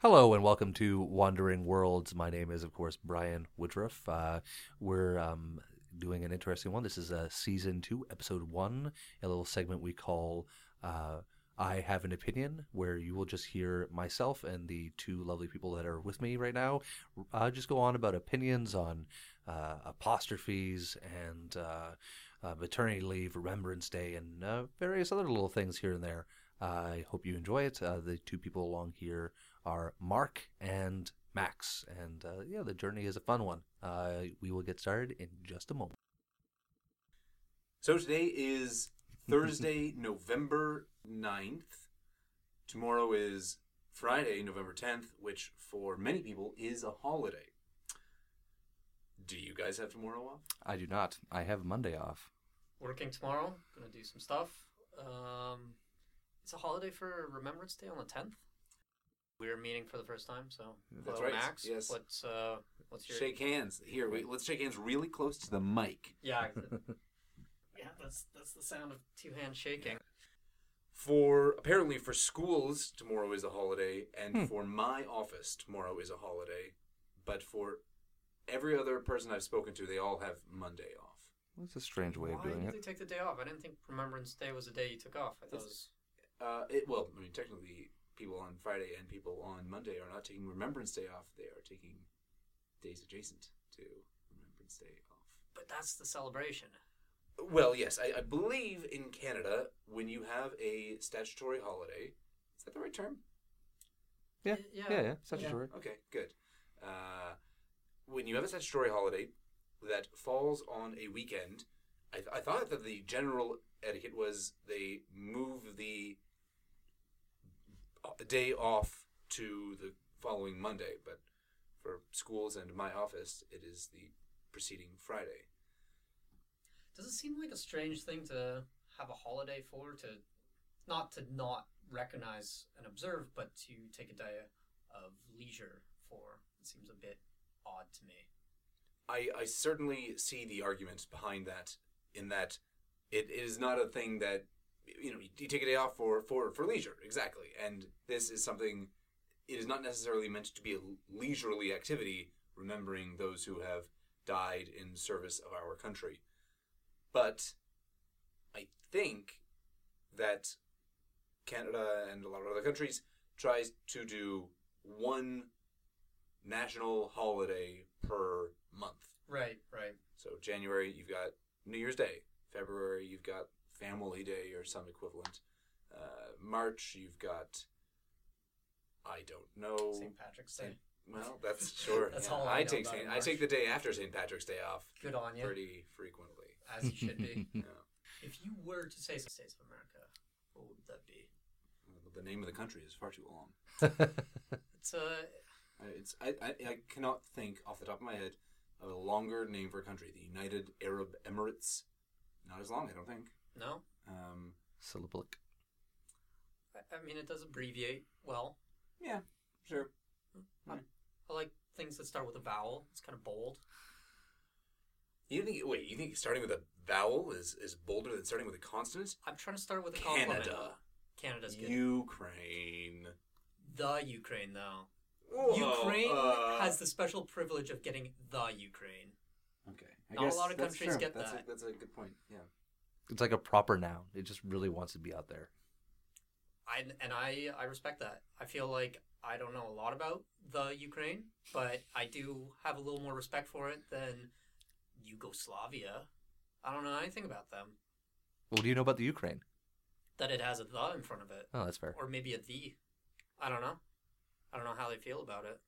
Hello and welcome to Wandering Worlds. My name is, of course, Brian Woodruff. Uh, we're um, doing an interesting one. This is uh, season two, episode one, a little segment we call uh, I Have an Opinion, where you will just hear myself and the two lovely people that are with me right now uh, just go on about opinions on uh, apostrophes and uh, uh, maternity leave, Remembrance Day, and various other little things here and there. I hope you enjoy it. The two people along here are Mark and Max, and uh, yeah, the journey is a fun one. Uh, we will get started in just a moment. So today is Thursday, November 9th. Tomorrow is Friday, November 10th, which for many people is a holiday. Do you guys have tomorrow off? I do not. I have Monday off. Working tomorrow. Gonna do some stuff. Um, it's a holiday for Remembrance Day on the tenth. We're meeting for the first time, so That's hello, right, Max. yes. What's uh, what's your Shake hands. Here, wait, let's shake hands really close to the mic. Yeah, yeah. That's that's the sound of two hands shaking. For apparently for schools, tomorrow is a holiday, and Hmm. for my office, tomorrow is a holiday. But for every other person I've spoken to, they all have Monday off. That's a strange way of Why doing did it. they take the day off? I didn't think Remembrance Day was the day you took off. I thought it was Uh, it, well, I mean, technically, people on Friday and people on Monday are not taking Remembrance Day off. They are taking days adjacent to Remembrance Day off. but that's the celebration. Well, yes, I, I believe in Canada, when you have a statutory holiday, is that the right term? Yeah, Y- yeah, yeah, yeah. Statutory. Okay, good. Uh, when you have a statutory holiday that falls on a weekend, I, th- I thought that the general etiquette was they move the uh, day off to the following Monday, but for schools and my office, it is the preceding Friday. Does it seem like a strange thing to have a holiday for? To not to not recognize and observe, but to take a day of leisure for? It seems a bit odd to me. I, I certainly see the argument behind that in that it is not a thing that you know you take a day off for, for, for leisure exactly and this is something it is not necessarily meant to be a leisurely activity remembering those who have died in service of our country but I think that Canada and a lot of other countries tries to do one national holiday per month Right, right. so January, you've got New Year's Day. February, you've got Family Day or some equivalent. Uh, March, you've got I don't know. St. Patrick's Day. Well, that's sure. That's yeah. all I know take about Saint, I take the day after St. Patrick's Day off Good on you, pretty frequently. as you should be. Yeah. if you were to say States of America, what would that be? Well, the name of the country is far too long. It's uh, I- It's I, I, I cannot think off the top of my head of a longer name for a country. The United Arab Emirates. Not as long, I don't think. No. Um, Syllablic. I, I mean, it does abbreviate well. yeah, sure. I like things that start with a vowel. It's kind of bold. You think? Wait, you think starting with a vowel is, is bolder than starting with a consonant? I'm trying to start with a compliment. Canada, Canada's good. Ukraine. the Ukraine, though. Whoa, Ukraine uh, has the special privilege of getting the Ukraine. Okay, I Not a lot of countries true. get that's that. A, that's a good point. Yeah. It's like a proper noun. It just really wants to be out there. I and I I respect that. I feel like I don't know a lot about the Ukraine, but I do have a little more respect for it than Yugoslavia. I don't know anything about them. What do you know about the Ukraine? That it has a the in front of it, Oh, that's fair. or maybe a the. I don't know. I don't know how they feel about it.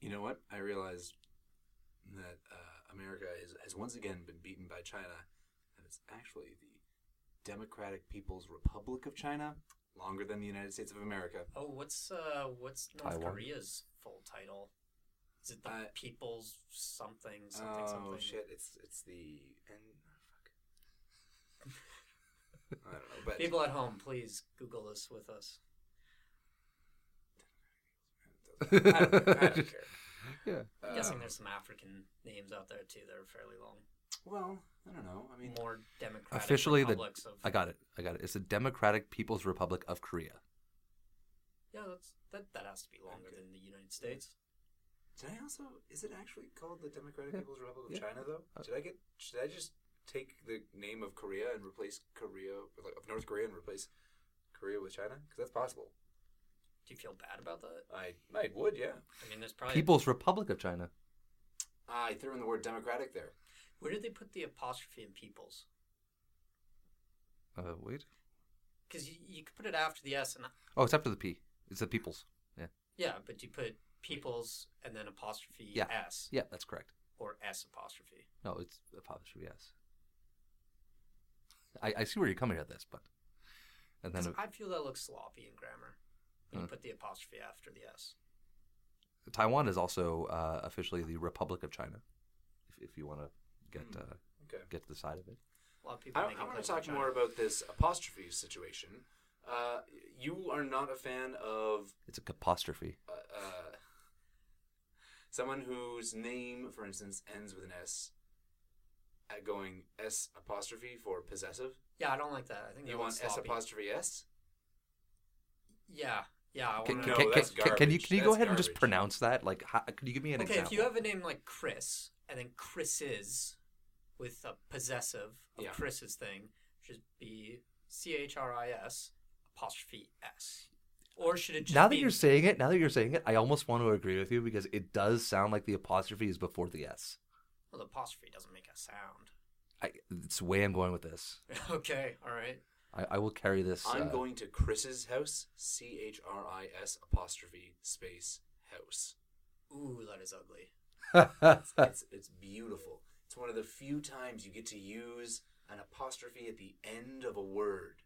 You know what? I realized that uh, America is, has once again been beaten by China, and it's actually the Democratic People's Republic of China, longer than the United States of America. Oh, what's uh what's North Taiwan. Korea's full title? Is it the Uh, People's something something oh something? shit! It's it's the and fuck. I don't know, but People at home, please Google this with us. I don't, I don't care. yeah. I'm guessing Um, there's some African names out there too that are fairly long. Well, I don't know. I mean, More democratic Officially, the of I got it. I got it. It's the Democratic People's Republic of Korea. yeah, that's That that has to be longer Okay. than the United States. Did I also? Is it actually called the Democratic Yeah. People's Republic of Yeah. China though? Uh, Did I get? Should I just take the name of Korea and replace Korea like, of North Korea and replace Korea with China? Because that's possible. Do you feel bad about that? I I would, yeah. I mean, there's probably People's Republic of China. Ah, I threw in the word democratic there. Where did they put the apostrophe in peoples? Uh, wait. Because you, you could put it after the S, and Oh, it's after the P. It's the People's. Yeah. yeah, but you put peoples and then apostrophe Yeah. S Yeah, that's correct. or S apostrophe. No, it's apostrophe S. I, I see where you're coming at this, but and then I feel that looks sloppy in grammar when Huh. you put the apostrophe after the S. Taiwan is also uh, officially the Republic of China. If, if you want to get Hmm. uh, Okay. get to the side of it. A lot of people I, I want to talk more about this apostrophe situation. Uh, you are not a fan of It's a apostrophe. uh, uh, someone whose name, for instance, ends with an S, at going S apostrophe for possessive. Yeah, I don't like that. I think You want one's S apostrophe S? Yeah, yeah. I Can, want No, can, can, that's can, can you garbage. can you go That's ahead and just pronounce that? Like, how, can you give me an Okay, example? if you have a name like Chris and then Chris's with a possessive of Yeah. Chris's thing, should be C H R I S apostrophe S, or should it just now that be you're saying it, now that you're saying it, I almost want to agree with you because it does sound like the apostrophe is before the S. well, the apostrophe doesn't make a sound. I, it's the way I'm going with this. okay, all right. I, I will carry this. I'm uh, going to Chris's house. C H R I S apostrophe space house. Ooh, that is ugly. It's it's beautiful. It's one of the few times you get to use an apostrophe at the end of a word.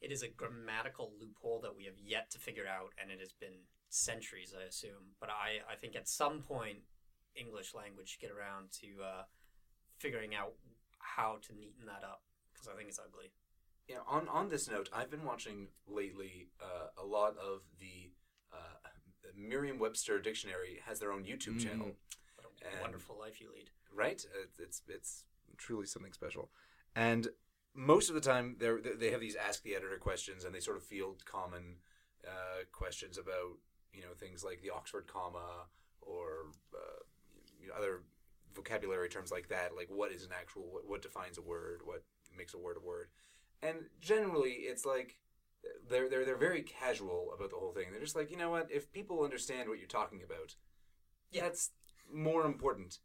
It is a grammatical loophole that we have yet to figure out, and it has been centuries, I assume. But I, I think at some point, English language should get around to uh, figuring out how to neaten that up because I think it's ugly. You know, on on this note, I've been watching lately uh, a lot of the uh, Merriam-Webster dictionary has their own YouTube Mhm. channel. And- wonderful life you lead. right? Uh, It's it's truly something special, and most of the time they they have these ask the editor questions, and they sort of field common uh, questions about you know things like the Oxford comma or uh, you know, other vocabulary terms like that, like what is an actual what, what defines a word, what makes a word a word, and generally it's like. They're, they're they're very casual about the whole thing. They're just like, you know what? If people understand what you're talking about, Yeah. that's more important.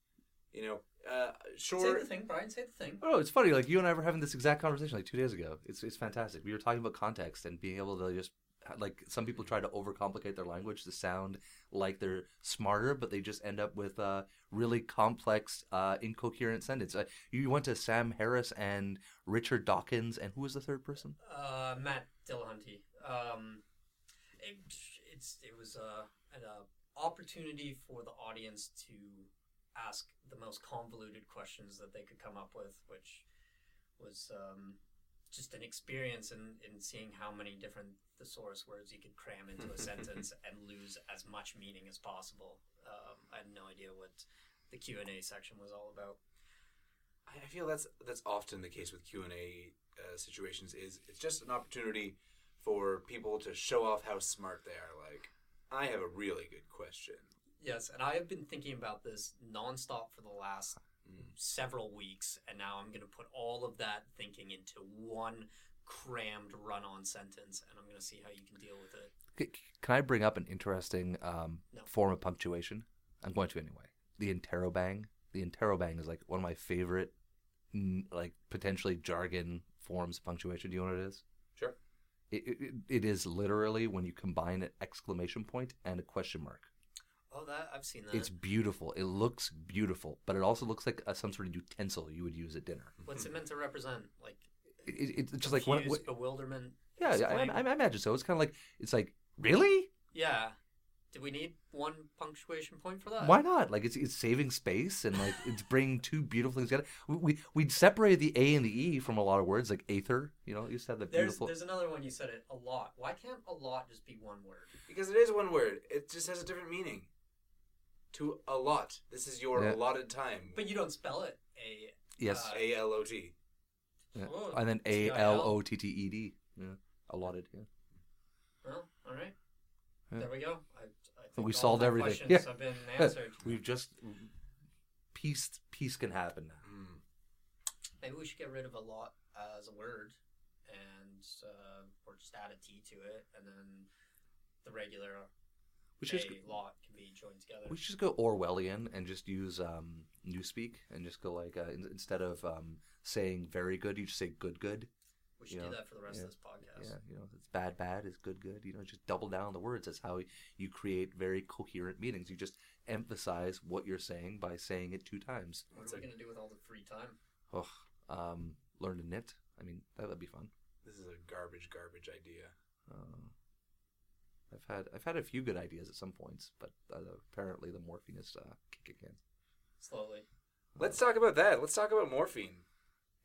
You know, uh, Say sure. the thing, Brian. Say the thing. Oh, it's funny. Like you and I were having this exact conversation like two days ago. It's it's fantastic. We were talking about context and being able to just like some people try to overcomplicate their language to sound like they're smarter, but they just end up with a really complex, uh, incoherent sentence. Uh, you went to Sam Harris and Richard Dawkins, and who was the third person? Uh, Matt Dillahunty. Um, it, it's it was uh, an uh, opportunity for the audience to ask the most convoluted questions that they could come up with, which was um, just an experience in, in seeing how many different thesaurus words you could cram into a sentence and lose as much meaning as possible. Um, I had no idea what the Q and A section was all about. I I feel that's that's often the case with Q and A uh, situations. Is it's just an opportunity for people to show off how smart they are. Like, I have a really good question. Yes, and I have been thinking about this nonstop for the last Mm. several weeks, and now I'm going to put all of that thinking into one crammed run-on sentence, and I'm going to see how you can deal with it. Can I bring up an interesting um, No. form of punctuation? I'm going to anyway. The interrobang. The interrobang is like one of my favorite, like potentially jargon forms of punctuation. Do you know what it is? It, it, it is literally when you combine an exclamation point and a question mark. Oh, that I've seen that. It's beautiful. It looks beautiful, but it also looks like a, some sort of utensil you would use at dinner. What's it meant to represent? Like It, it, it's just like confused, when- bewilderment. yeah, yeah. I, I imagine so. It's kind of like it's like really. yeah. Do we need one punctuation point for that? Why not? Like it's it's saving space and like it's bringing two beautiful things together. We we we'd separated the A and the E from a lot of words like aether. You know, you said the There's beautiful. there's another one you said it a lot. Why can't a lot just be one word? Because it is one word. It just has a different meaning. To a lot. This is your Yeah. allotted time. But you don't spell it a. yes, uh, A L O T. yeah. oh, and then A TIL. L O T T E D. Yeah, allotted. Yeah. Well, all right. Yeah. There we go. I, I think We all solved my everything. Questions Yeah. have been answered. We've just peace. Peace can happen now. Mm. Maybe we should get rid of a lot as a word, and uh, or just add a T to it, and then the regular which is A lot can be joined together. we should just go Orwellian and just use um, newspeak and just go like uh, in, instead of um, saying very good, you just say good good. We should you do know, that for the rest yeah, of this podcast. Yeah, you know, it's bad bad is good good. You know, just double down on the words. That's how you create very coherent meanings. You just emphasize what you're saying by saying it two times. What It's are we gonna do with all the free time? Oh, um, learn to knit. I mean, that would be fun. This is a garbage, garbage idea. Uh, I've had I've had a few good ideas at some points, but uh, apparently the morphine is uh, kicking in. Slowly. Let's talk about that. Let's talk about morphine.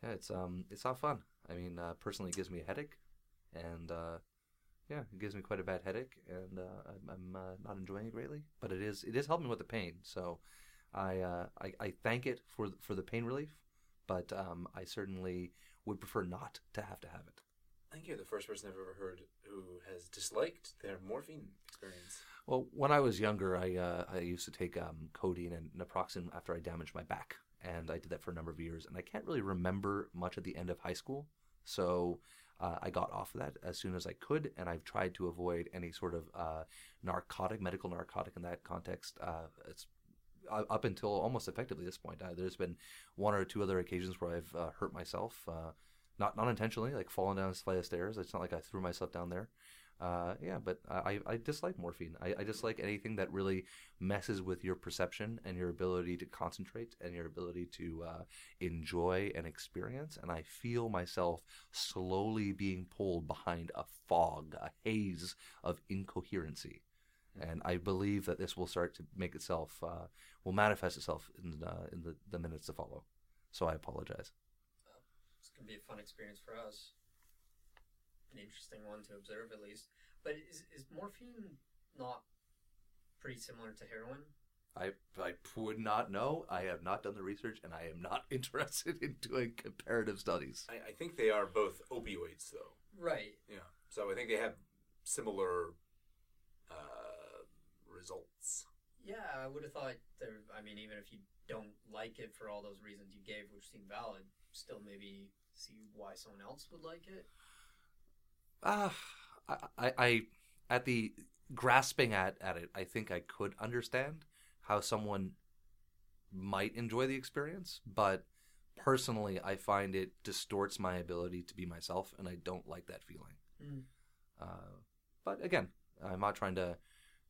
Yeah, it's um it's not fun. I mean, uh, personally, it gives me a headache, and uh, yeah, it gives me quite a bad headache, and uh, I'm, I'm uh, not enjoying it greatly. But it is it is helping with the pain, so I uh, I, I thank it for for the pain relief, but um, I certainly would prefer not to have to have it. I think you're the first person I've ever heard who has disliked their morphine experience. Well, when I was younger, I uh, I used to take um, codeine and naproxen after I damaged my back, and I did that for a number of years. And I can't really remember much at the end of high school, so uh, I got off of that as soon as I could, and I've tried to avoid any sort of uh, narcotic, medical narcotic in that context. Uh, it's uh, up until almost effectively this point. Uh, there's been one or two other occasions where I've uh, hurt myself, not not intentionally, like falling down a flight of stairs. It's not like I threw myself down there. Uh, yeah, but I, I dislike morphine. I, I dislike anything that really messes with your perception and your ability to concentrate and your ability to uh, enjoy an experience. And I feel myself slowly being pulled behind a fog, a haze of incoherency. And I believe that this will start to make itself, uh, will manifest itself in, uh, in the, the minutes to follow. So I apologize. It's gonna be a fun experience for us. An interesting one to observe, at least. But is is morphine not pretty similar to heroin? I I would not know. I have not done the research, and I am not interested in doing comparative studies. I, I think they are both opioids, though. Right. Yeah. So I think they have similar uh, results. Yeah, I would have thought there. I mean, even if you don't like it for all those reasons you gave, which seem valid, still maybe see why someone else would like it. Ah, I, I, I at the grasping at at it, I think I could understand how someone might enjoy the experience, but personally, I find it distorts my ability to be myself, and I don't like that feeling. Mm. Uh, but again, I'm not trying to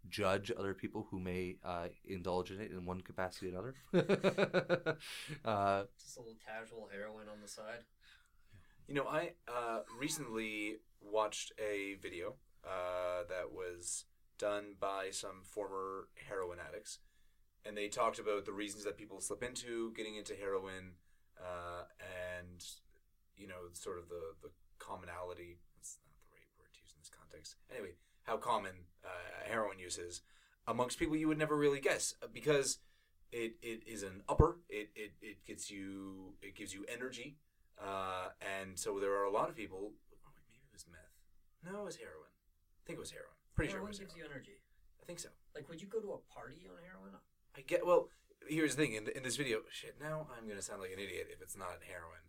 judge other people who may uh, indulge in it in one capacity or another. uh, Just a little casual heroin on the side. You know, I uh, recently watched a video uh, that was done by some former heroin addicts, and they talked about the reasons that people slip into getting into heroin, uh, and you know, sort of the the commonality. That's not the right word to use in this context. Anyway, how common uh, heroin use is amongst people you would never really guess uh, because it, it is an upper. It, it, it gets you. It gives you energy. Uh, and so there are a lot of people. Was meth. No, it was heroin. I think it was heroin. Pretty heroin sure it was gives heroin. you energy. I think so. Like, would you go to a party on heroin? I get. Well, here's the thing. In, in this video, shit. Now I'm gonna sound like an idiot if it's not heroin.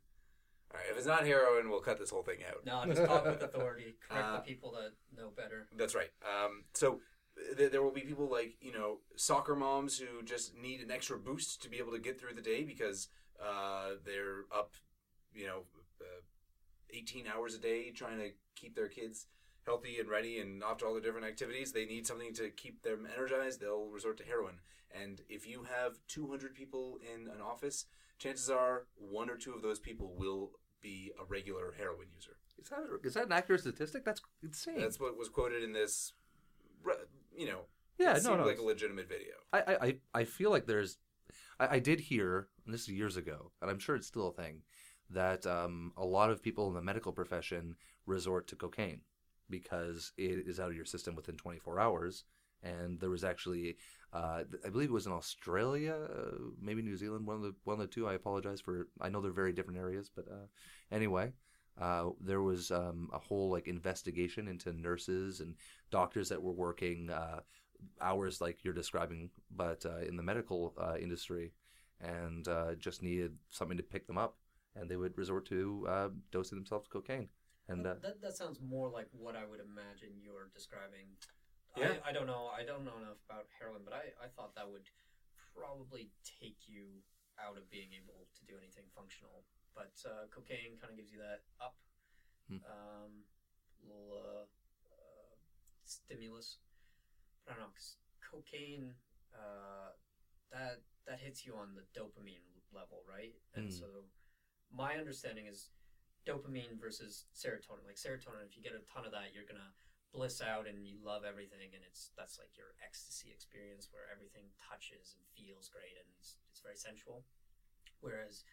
All right, if it's not heroin, we'll cut this whole thing out. No, I'm just talk with authority. Correct Uh, the people that know better. That's right. Um, so th- there will be people like you know soccer moms who just need an extra boost to be able to get through the day because uh, they're up, you know, uh, 18 hours a day trying to keep their kids healthy and ready and off to all the different activities. They need something to keep them energized. They'll resort to heroin. And if you have 200 people in an office, chances are one or two of those people will be a regular heroin user. is that is that an accurate statistic? That's insane. That's what was quoted in this, you know, yeah, no, no. like a legitimate video. I, I, I- feel like there's, I, I did hear, and this is years ago, and I'm sure it's still a thing, that um, a lot of people in the medical profession resort to cocaine because it is out of your system within 24 hours. And there was actually, uh, I believe it was in Australia, uh, maybe New Zealand, one of the one of the two. I apologize for. I know they're very different areas, but uh, anyway, uh, there was um, a whole like investigation into nurses and doctors that were working uh, hours like you're describing, but uh, in the medical industry, and just needed something to pick them up, and they would resort to uh, dosing themselves with cocaine. And uh, that, that sounds more like what I would imagine you're describing. Yeah. I, I don't know. I don't know enough about heroin, but I, I thought that would probably take you out of being able to do anything functional. But uh, cocaine kind of gives you that up, Hmm. um, little uh, uh, stimulus. But I don't know, 'cause cocaine uh, that that hits you on the dopamine level, right? And Hmm. so my understanding is dopamine versus serotonin. Like serotonin, if you get a ton of that, you're gonna bliss out and you love everything, and it's that's like your ecstasy experience where everything touches and feels great and it's, it's very sensual. Whereas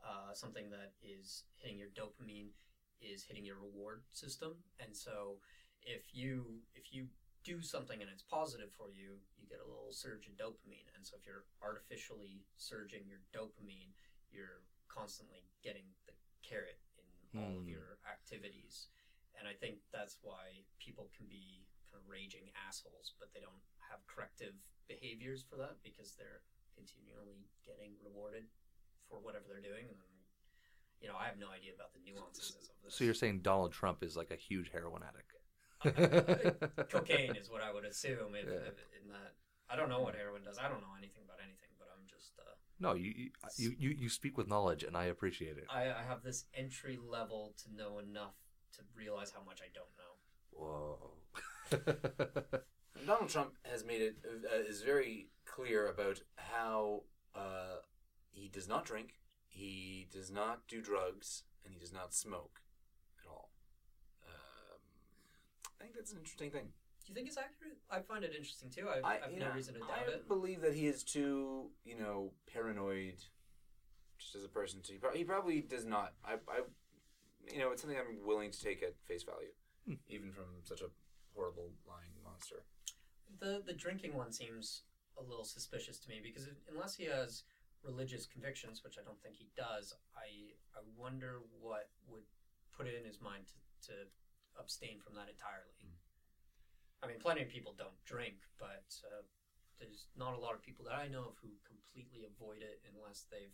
uh, something that is hitting your dopamine is hitting your reward system, and so if you if you do something and it's positive for you, you get a little surge in dopamine, and so if you're artificially surging your dopamine, you're constantly getting the carrot in all of Hmm. your activities. And I think that's why people can be kind of raging assholes, but they don't have corrective behaviors for that because they're continually getting rewarded for whatever they're doing. And you know, I have no idea about the nuances of this. so you're saying Donald Trump is like a huge heroin addict? cocaine is what I would assume if, Yeah. if in that. I don't know what heroin does. I don't know anything about anything, but I'm just uh, No, you you, you you you speak with knowledge, and I appreciate it. I, I have this entry level to know enough to realize how much I don't know. Whoa. Donald Trump has made it uh, is very clear about how uh, he does not drink, he does not do drugs, and he does not smoke at all. Um, I think that's an interesting thing. Do you think it's accurate? I find it interesting too. I, I, I, have no know, reason to doubt I it. I believe that he is too, you know, paranoid, just as a person. To he, prob- he probably does not. I, I, you know, it's something I'm willing to take at face value, Hmm. even from such a horrible lying monster. The the drinking one seems a little suspicious to me because if, unless he has religious convictions, which I don't think he does, I I wonder what would put it in his mind to, to abstain from that entirely. I mean, plenty of people don't drink, but uh, there's not a lot of people that I know of who completely avoid it unless they've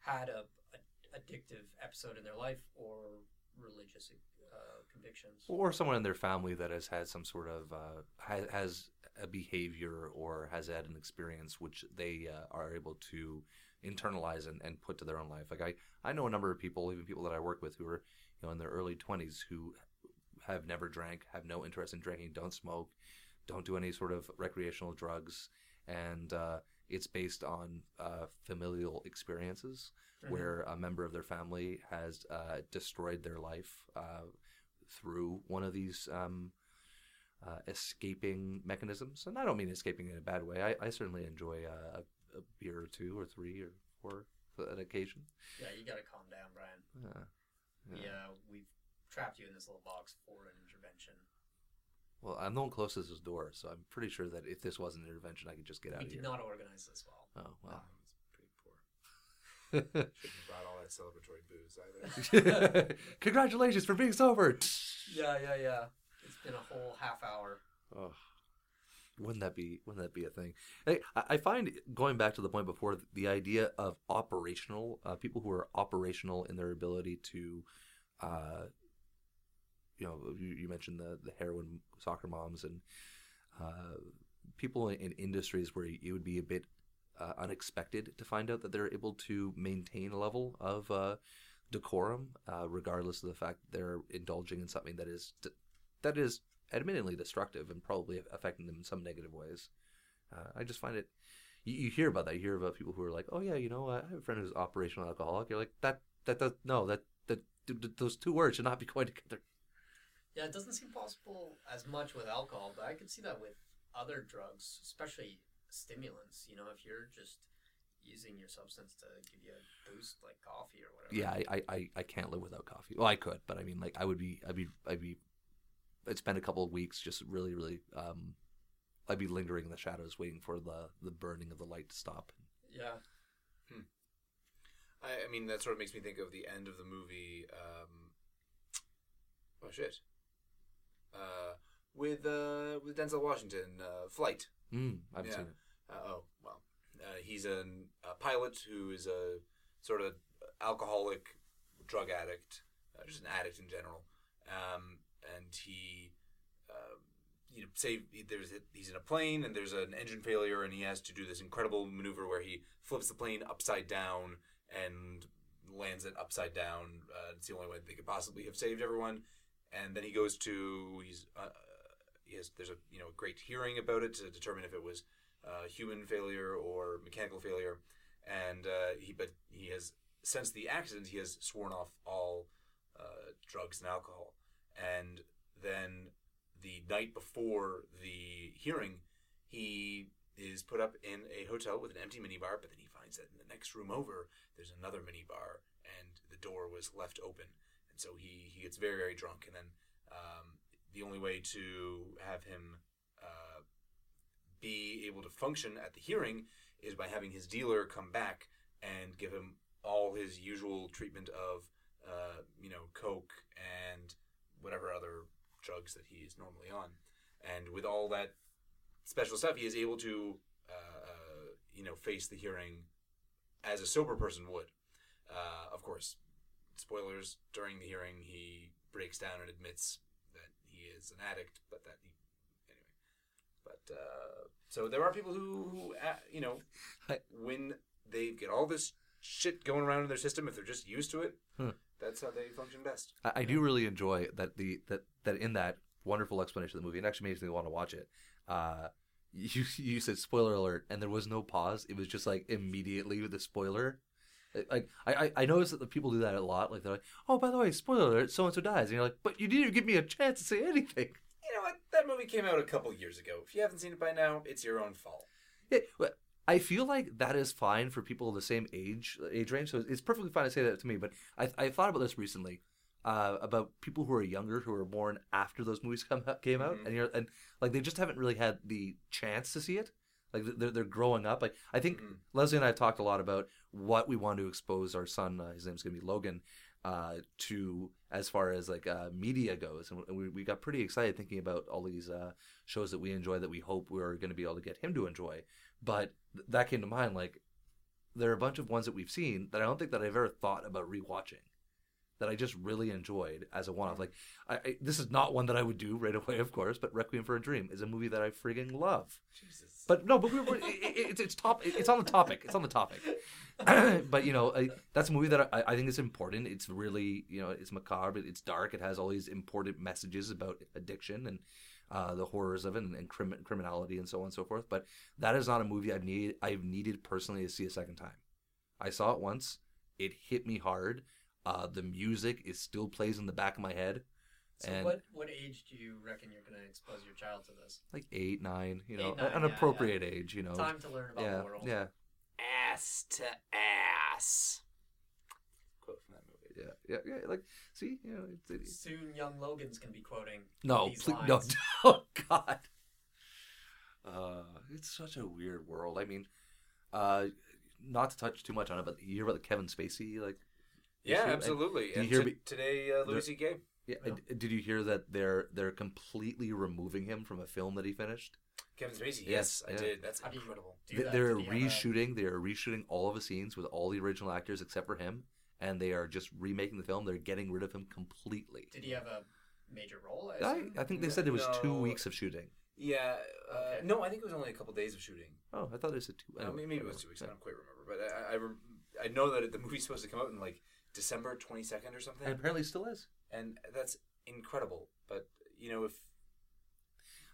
had a, a addictive episode in their life or religious uh, convictions. or someone in their family that has had some sort of uh, has, a behavior or has had an experience which they uh, are able to internalize and, and put to their own life. Like I, I know a number of people, even people that I work with, who are you know in their early twenties who have never drank, have no interest in drinking, don't smoke, don't do any sort of recreational drugs, and uh, it's based on uh, familial experiences Mhm. where a member of their family has uh, destroyed their life uh, through one of these um, uh, escaping mechanisms. And I don't mean escaping in a bad way. I, I certainly enjoy uh, a, a beer or two or three or four on occasion. Yeah, you got to calm down, Brian. Yeah. Yeah. we've trapped you in this little box for an intervention. Well, I'm the one closest to his door, so I'm pretty sure that if this was an intervention, I could just get out we of here. You did here. not organize this well. Oh Wow, well. it's pretty poor. Shouldn't have brought all that celebratory booze either. Congratulations for being sober. Yeah, yeah, yeah. It's been a whole half hour. Oh, wouldn't that be? Wouldn't that be a thing? Hey, I, I find going back to the point before, the idea of operational uh, people who are operational in their ability to, uh, you know, you, you mentioned the the heroin soccer moms and uh, people in, in industries where it would be a bit uh, unexpected to find out that they're able to maintain a level of uh, decorum, uh, regardless of the fact they're indulging in something that is that is admittedly destructive and probably affecting them in some negative ways. Uh, I just find it. You, you hear about that. You hear about people who are like, "Oh yeah, you know, I have a friend who's operational alcoholic." You're like, "That that does no that that th- th- those two words should not be going together." Yeah, it doesn't seem possible as much with alcohol, but I could see that with other drugs, especially stimulants. You know, if you're just using your substance to give you a boost, like coffee or whatever. Yeah, I, I, I, I can't live without coffee. Well, I could, but I mean, like, I would be, I'd be, I'd be, I'd spend a couple of weeks just really, really, um, I'd be lingering in the shadows, waiting for the the burning of the light to stop. Yeah. I, I mean, that sort of makes me think of the end of the movie um, oh shit. Uh, with uh, with Denzel Washington, uh, Flight. Mm, I've Yeah. seen it. Uh, oh well, uh, he's an, a pilot who is a sort of alcoholic, drug addict, uh, just an addict in general, um, and he, uh, you know, say there's he's in a plane and there's an engine failure and he has to do this incredible maneuver where he flips the plane upside down and lands it upside down. Uh, it's the only way they could possibly have saved everyone. And then he goes to he's uh, he has there's a you know a great hearing about it to determine if it was uh, human failure or mechanical failure, and uh, he but he has since the accident he has sworn off all uh, drugs and alcohol, and then the night before the hearing, he is put up in a hotel with an empty minibar, but then he finds that in the next room over there's another minibar, and the door was left open, so he he gets very very drunk, and then um, the only way to have him uh, be able to function at the hearing is by having his dealer come back and give him all his usual treatment of, uh, you know, coke and whatever other drugs that he is normally on. And with all that special stuff, he is able to, uh, uh, you know, face the hearing as a sober person would. Uh, of course, spoilers during the hearing, he breaks down and admits that he is an addict, but that he anyway. But uh, so there are people who, who uh, you know, when they get all this shit going around in their system, if they're just used to it, Hmm. that's how they function best. I, I do really enjoy that the that that in that wonderful explanation of the movie, it actually makes me want to watch it. Uh, you you said spoiler alert, and there was no pause. It was just like immediately with the spoiler. Like I, I I noticed that the people do that a lot. Like they're like, oh, by the way, spoiler alert, so and so dies, and you're like, but you didn't even give me a chance to say anything. You know what? That movie came out a couple years ago. If you haven't seen it by now, it's your own fault. Yeah, I feel like that is fine for people of the same age age range. So it's perfectly fine to say that to me. But I I thought about this recently uh, about people who are younger who were born after those movies come out, came out, Mhm. and you're and like they just haven't really had the chance to see it. Like they're they're growing up. Like I think Mhm. Leslie and I have talked a lot about what we want to expose our son. Uh, his name's gonna be Logan. Uh, to as far as like uh, media goes, and we, we got pretty excited thinking about all these uh, shows that we enjoy that we hope we're going to be able to get him to enjoy. But th- that came to mind. Like there are a bunch of ones that we've seen that I don't think that I've ever thought about rewatching. That I just really enjoyed as a one-off. Like I, I, this is not one that I would do right away, of course. But Requiem for a Dream is a movie that I friggin' love. Jesus. But no, but we were, it, it, it's it's top. It's on the topic. It's on the topic. but you know, I, that's a movie that I, I think is important. It's really you know, it's macabre. It's dark. It has all these important messages about addiction and uh, the horrors of it and, and crim- criminality and so on and so forth. But that is not a movie I've needed. I've needed personally to see a second time. I saw it once. It hit me hard. Uh, the music is still plays in the back of my head. So And- what what age do you reckon you're going to expose your child to this? Like eight, nine, you know, Eight, nine, an yeah, appropriate age, you know. Time to learn about yeah, the world. yeah. ass to ass. Quote from that movie. Yeah, yeah, yeah. Like, see, you know, it's, it's Soon, young Logan's going to be quoting. no, these please, no, lines. oh God. Uh, it's such a weird world. I mean, uh, not to touch too much on it, but you hear about the Kevin Spacey, like, Yeah, issue? absolutely. you And hear t- today, uh, Louis C.K. yeah. Yeah. d- Did you hear that they're they're completely removing him from a film that he finished? Kevin Spacey. Yeah, Yes, I did. That's How do you incredible. do They- that? They're Did he have a- reshooting. They are reshooting all of the scenes with all the original actors except for him, and they are just remaking the film. They're getting rid of him completely. Did he have a major role? I, I. I think they said it was two weeks of shooting. Yeah. Uh, Okay. No, I think it was only a couple days of shooting. Oh, I thought it said two. Uh, anyway, maybe it was two weeks. I don't quite remember, but I I, I know that the movie's supposed to come out in like December twenty second or something, And apparently still is. and that's incredible. But you know, if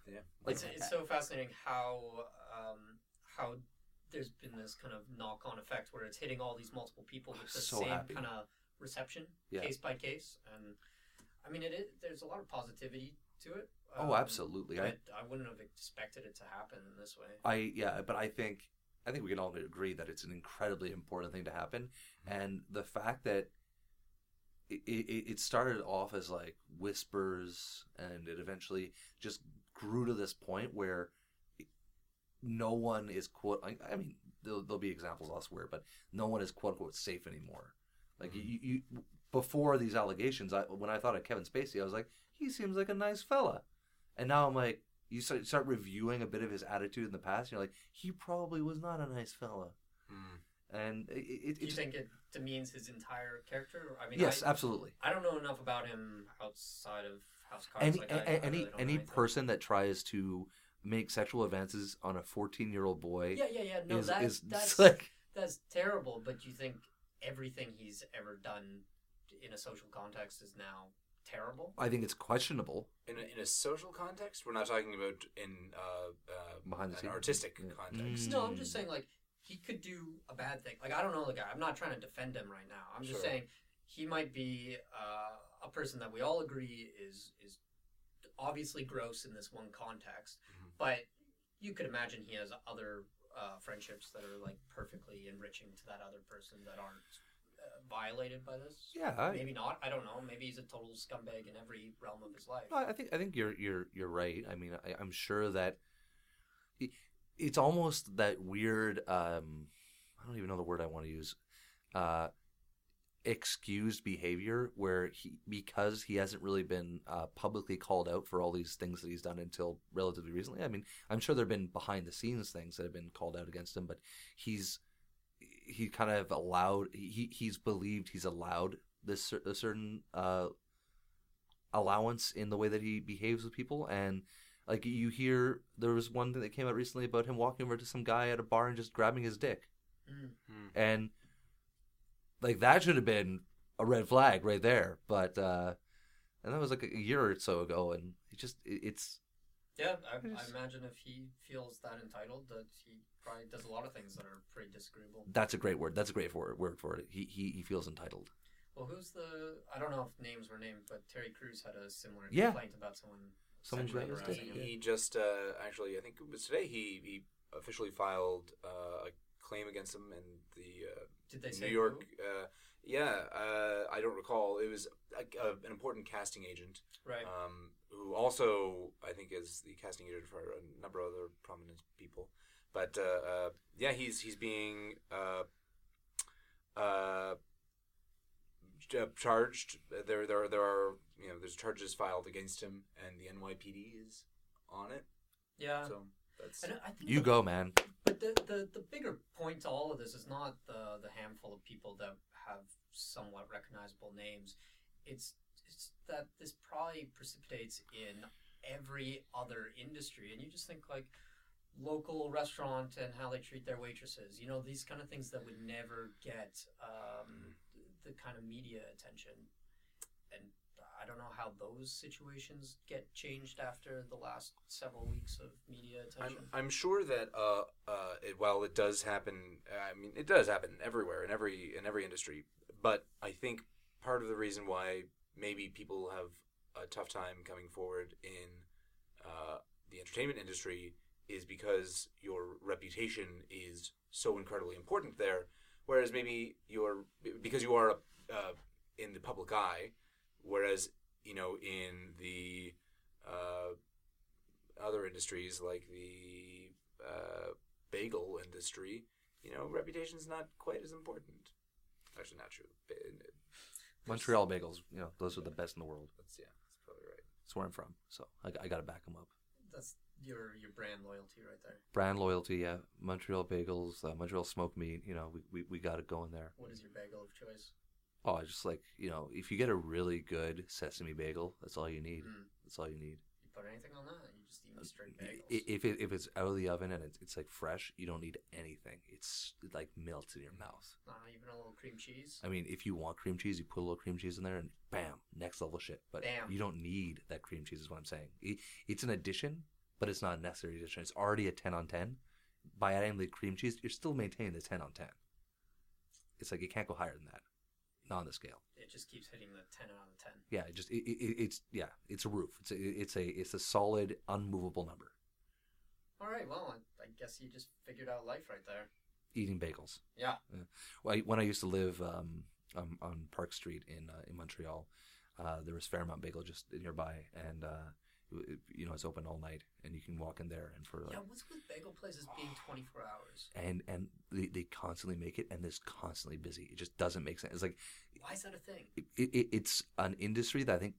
yeah, Like- it's, it's so fascinating how um, how there's been this kind of knock on effect where it's hitting all these multiple people with the So same happy. kind of reception, Yeah. case by case, and I mean it, is there's a lot of positivity to it. Oh, um, absolutely. I, I wouldn't have expected it to happen in this way. I, yeah, but I think, I think we can all agree that it's an incredibly important thing to happen, mm-hmm. and the fact that it, it, it started off as like whispers, and it eventually just grew to this point where no one is quote. I, mean, there'll, there'll be examples elsewhere, but no one is quote unquote safe anymore. Like mm-hmm. you, you, before these allegations, I, when I thought of Kevin Spacey, I was like, he seems like a nice fella. And now I'm like, you start, start reviewing a bit of his attitude in the past, you're like, he probably was not a nice fella. Hmm. And it, it, Do you it's think it demeans his entire character? I mean, yes, I, absolutely. I don't know enough about him outside of House Cards. Any like, I- a- I any really any person that tries to make sexual advances on a 14 year old boy Yeah, yeah, yeah. No, is, that, is that's like that's terrible. But you think everything he's ever done in a social context is now terrible? I think it's questionable. In a, in a social context, we're not talking about in uh, uh, Behind the an scenes. artistic Yeah. context. Mm. No, I'm just saying like he could do a bad thing. Like I don't know the guy. I'm not trying to defend him right now. I'm just Sure. saying he might be uh, a person that we all agree is is obviously gross in this one context, Mhm. but you could imagine he has other uh, friendships that are like perfectly enriching to that other person that aren't violated by this. Yeah, I- maybe not. I don't know. Maybe he's a total scumbag in every realm of his life. I think I think you're you're you're right. I mean, I, I'm sure that it, it's almost that weird. Um, I don't even know the word I want to use. Uh, excused behavior where he because he hasn't really been uh, publicly called out for all these things that he's done until relatively recently. I mean, I'm sure there've been behind the scenes things that have been called out against him, but he's he kind of allowed he he's believed he's allowed this a certain uh, allowance in the way that he behaves with people. And like you hear there was one thing that came out recently about him walking over to some guy at a bar and just grabbing his dick. Mm. and like that should have been a red flag right there. But uh and that was like a year or so ago. And it just it, it's Yeah, I, I imagine if he feels that entitled, that he probably does a lot of things that are pretty disagreeable. that's a great word that's a great for, word for it he, he he feels entitled Well, who's the? I don't know if names were named, but Terry Crews had a similar Yeah. complaint about someone. Someone sexually He, harassing him. he just uh, actually, I think it was today. He he officially filed uh, a claim against him, and the uh, Did they say New York. Uh, yeah, uh, I don't recall. It was a, a, an important casting agent? Right. um, who also I think is the casting agent for a number of other prominent people. But uh, uh, yeah, he's he's being uh, uh, charged. There there there are you know there's charges filed against him, and the NYPD is on it. yeah. So that's and I think you the, go man But the, the the bigger point to all of this is not the the handful of people that have somewhat recognizable names. It's it's that this probably precipitates in every other industry, and you just think like local restaurant and how they treat their waitresses. You know these kind of things that would never get um, the, the kind of media attention, and I don't know how those situations get changed after the last several weeks of media I'm, attention. I'm sure that uh, uh, it, while it does happen, I mean, it does happen everywhere in every in every industry. But I think part of the reason why maybe people have a tough time coming forward in uh, the entertainment industry is because your reputation is so incredibly important there. Whereas maybe you're because you are uh, in the public eye, whereas you know in the uh, other industries like the uh, bagel industry, you know, reputation's not quite as important. Actually, not true. Montreal bagels you know those are the best in the world That's yeah, that's probably right. that's where i'm from so i, I gotta back them up That's your your brand loyalty right there. brand loyalty yeah montreal bagels uh, montreal smoked meat you know we, we, we got it going there What is your bagel of choice? oh I just like you know if you get a really good sesame bagel that's all you need Mm. that's all you need put anything on that? You just eat straight bagels. if it, if it's out of the oven and it's, it's like fresh you don't need anything it's it like melts in your mouth Not even a little cream cheese. I mean, if you want cream cheese, you put a little cream cheese in there, and bam, next level shit. But Bam. you don't need that cream cheese. Is what I'm saying. It, it's an addition, but it's not a necessary addition. It's already a ten on ten. By adding the cream cheese, you're still maintaining the ten on ten. It's like you can't go higher than that, not on the scale. It just keeps hitting the ten out of ten. Yeah, it just it, it, it's yeah, it's a roof. It's a, it's a it's a solid, unmovable number. All right. Well, I, I guess you just figured out life right there. Eating bagels. Yeah. Well, I, when I used to live um, um, on Park Street in uh, in Montreal, uh, there was Fairmount Bagel just nearby, and uh, you know, it's open all night, and you can walk in there and for like Yeah, what's with bagel places being 24 hours? and and they, they constantly make it, and it's constantly busy. It just doesn't make sense. It's like Why is that a thing? it, it, it's an industry that I think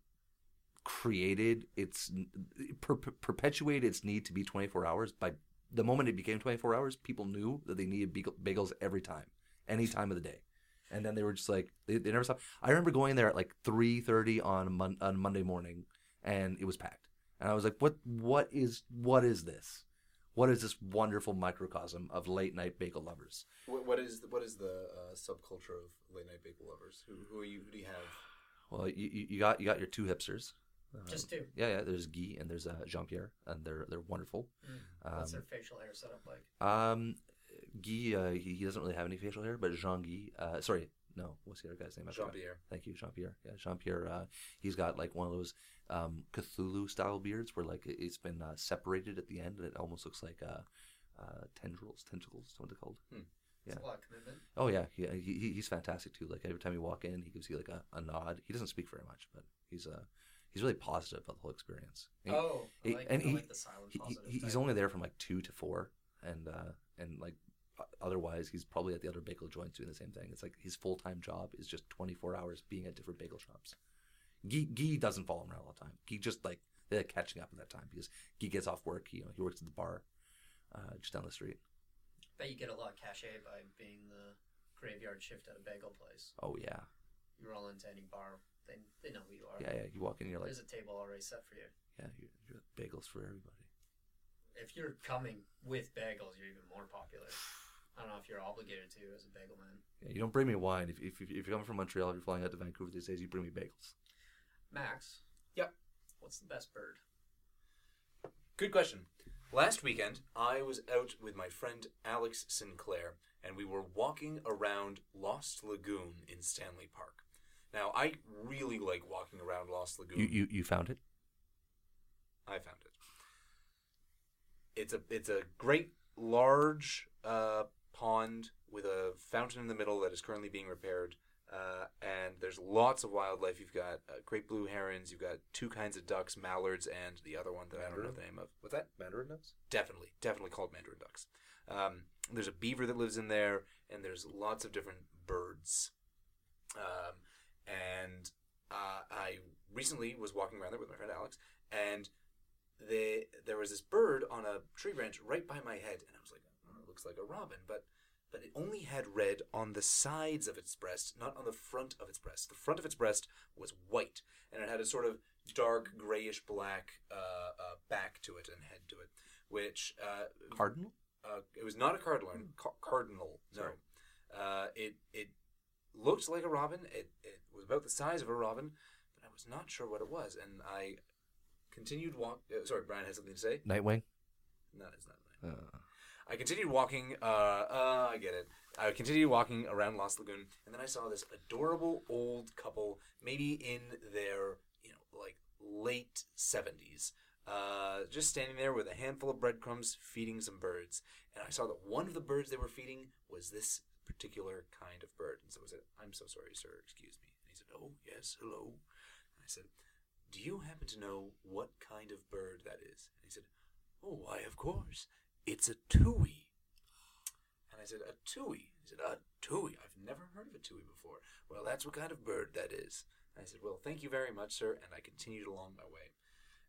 created its per, per- perpetuated its need to be 24 hours by the moment it became 24 hours people knew that they needed bagel- bagels every time any time of the day and then they were just like they, they never stopped i remember going there at like 3.30 on, Mon- on monday morning and it was packed and i was like what what is what is this what is this wonderful microcosm of late night bagel lovers What, what is the, what is the uh, subculture of late night bagel lovers? Who who are you? Who do you have? well you, you you got you got your two hipsters Um, Just two. Yeah, yeah. There's Guy and there's uh, Jean Pierre, and they're they're wonderful. What's Um, their facial hair setup like? um, Guy, uh, he, he doesn't really have any facial hair, but Jean Guy, uh, sorry, no, what's the other guy's name? I Jean. Pierre. Thank you, Jean Pierre. Yeah, Jean Pierre. Uh, he's got like one of those um, Cthulhu style beards where like it- it's been uh, separated at the end, and it almost looks like uh, uh, tendrils, tentacles. What they're called. It's yeah. a lot of commitment. Oh yeah, he, he he- he's fantastic too. Like every time you walk in, he gives you like a, a nod. He doesn't speak very much, but he's uh he's really positive about the whole experience. And oh, I he- like, and I he- like the silent he, he's only there from like two to four, and uh, and like otherwise he's probably at the other bagel joints doing the same thing. It's like his full time job is just twenty four hours being at different bagel shops. Guy, Guy doesn't follow him around all the time. He just like they're catching up at that time because Guy gets off work. You know, he works at the bar uh, just down the street. Bet you get a lot of cachet by being the graveyard shift at a bagel place. Oh yeah, You roll into any bar, they, they know who you are. yeah, yeah. You walk in, you're like, There's a table already set for you. yeah, you- you're bagels for everybody. If you're coming with bagels, you're even more popular. I don't know if you're obligated to as a bagel man. Yeah, you don't bring me wine if, if, if you're coming from Montreal. If you're flying out to Vancouver these days, you bring me bagels. Max. Yep. What's the best bird? Good question. Last weekend, I was out with my friend Alex Sinclair, and we were walking around Lost Lagoon in Stanley Park. Now, I really like walking around Lost Lagoon. You you you found it? I found it. It's a it's a great large uh, pond with a fountain in the middle that is currently being repaired. Uh, and there's lots of wildlife. You've got uh, great blue herons. You've got two kinds of ducks, mallards, and the other one that I don't know the name of. What's that? Mandarin ducks? Definitely, definitely called mandarin ducks. Um, there's a beaver that lives in there, and there's lots of different birds. Um, and uh, I recently was walking around there with my friend Alex, and they, there was this bird on a tree branch right by my head, and I was like, looks like a robin, but but it only had red on the sides of its breast, not on the front of its breast. The front of its breast was white, and it had a sort of dark grayish black uh, uh, back to it and head to it, which uh, Cardinal. uh, it was not a cardinal. Ca- cardinal. No. Uh, it it looked like a robin. It it was about the size of a robin, but I was not sure what it was. And I continued walk. Uh, sorry, Brian has something to say. Nightwing. No, it's not. that. I continued walking. Uh, uh, I get it. I continued walking around Lost Lagoon, and then I saw this adorable old couple, maybe in their you know like late seventies, uh, just standing there with a handful of breadcrumbs, feeding some birds. And I saw that one of the birds they were feeding was this particular kind of bird. And so I said, "I'm so sorry, sir. Excuse me." And he said, "Oh yes, hello." And I said, "Do you happen to know what kind of bird that is?" And he said, "Oh, why, of course." It's a towhee. And I said, a towhee? He said, a towhee. I've never heard of a towhee before. Well, that's what kind of bird that is. And I said, well, thank you very much, sir. And I continued along my way.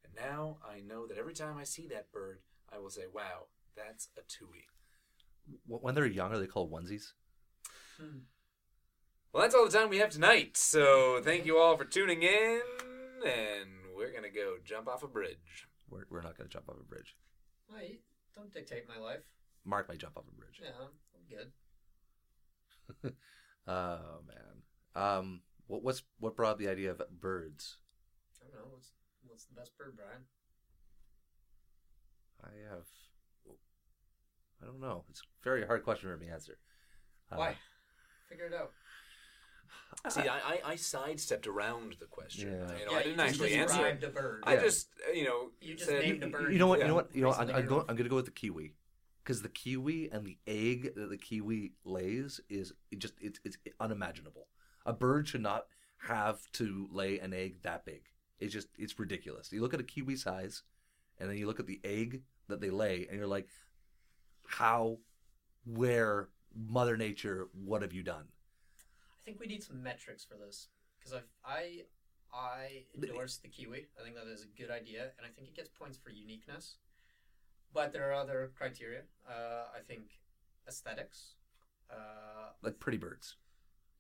And now I know that every time I see that bird, I will say, wow, that's a towhee. when they're young, are they called onesies? Hmm. Well, that's all the time we have tonight. So thank you all for tuning in. And we're going to go jump off a bridge. We're, we're not going to jump off a bridge. Wait, don't dictate my life. Mark might jump off a bridge. Yeah, I'm good. Oh man. Um, what what's what brought the idea of birds? I don't know. What's what's the best bird, Brian? I have. I don't know. It's a very hard question for me to answer. Uh, Why? Figure it out. See, I, I, I sidestepped around the question. Yeah. You know, yeah, I didn't you just actually answer it. a bird. I Yeah. just, uh, you know, You just said, named a bird. You know what? You know what? You know. I'm, I'm going. I'm going to go with the kiwi, because the kiwi and the egg that the kiwi lays is it just it's it's unimaginable. A bird should not have to lay an egg that big. It's just it's ridiculous. You look at a kiwi size, and then you look at the egg that they lay, and you're like, how, where, Mother Nature, what have you done? I think we need some metrics for this because I I I endorse the kiwi. I think that is a good idea, and I think it gets points for uniqueness. But there are other criteria. Uh, I think aesthetics. Uh, Like pretty birds.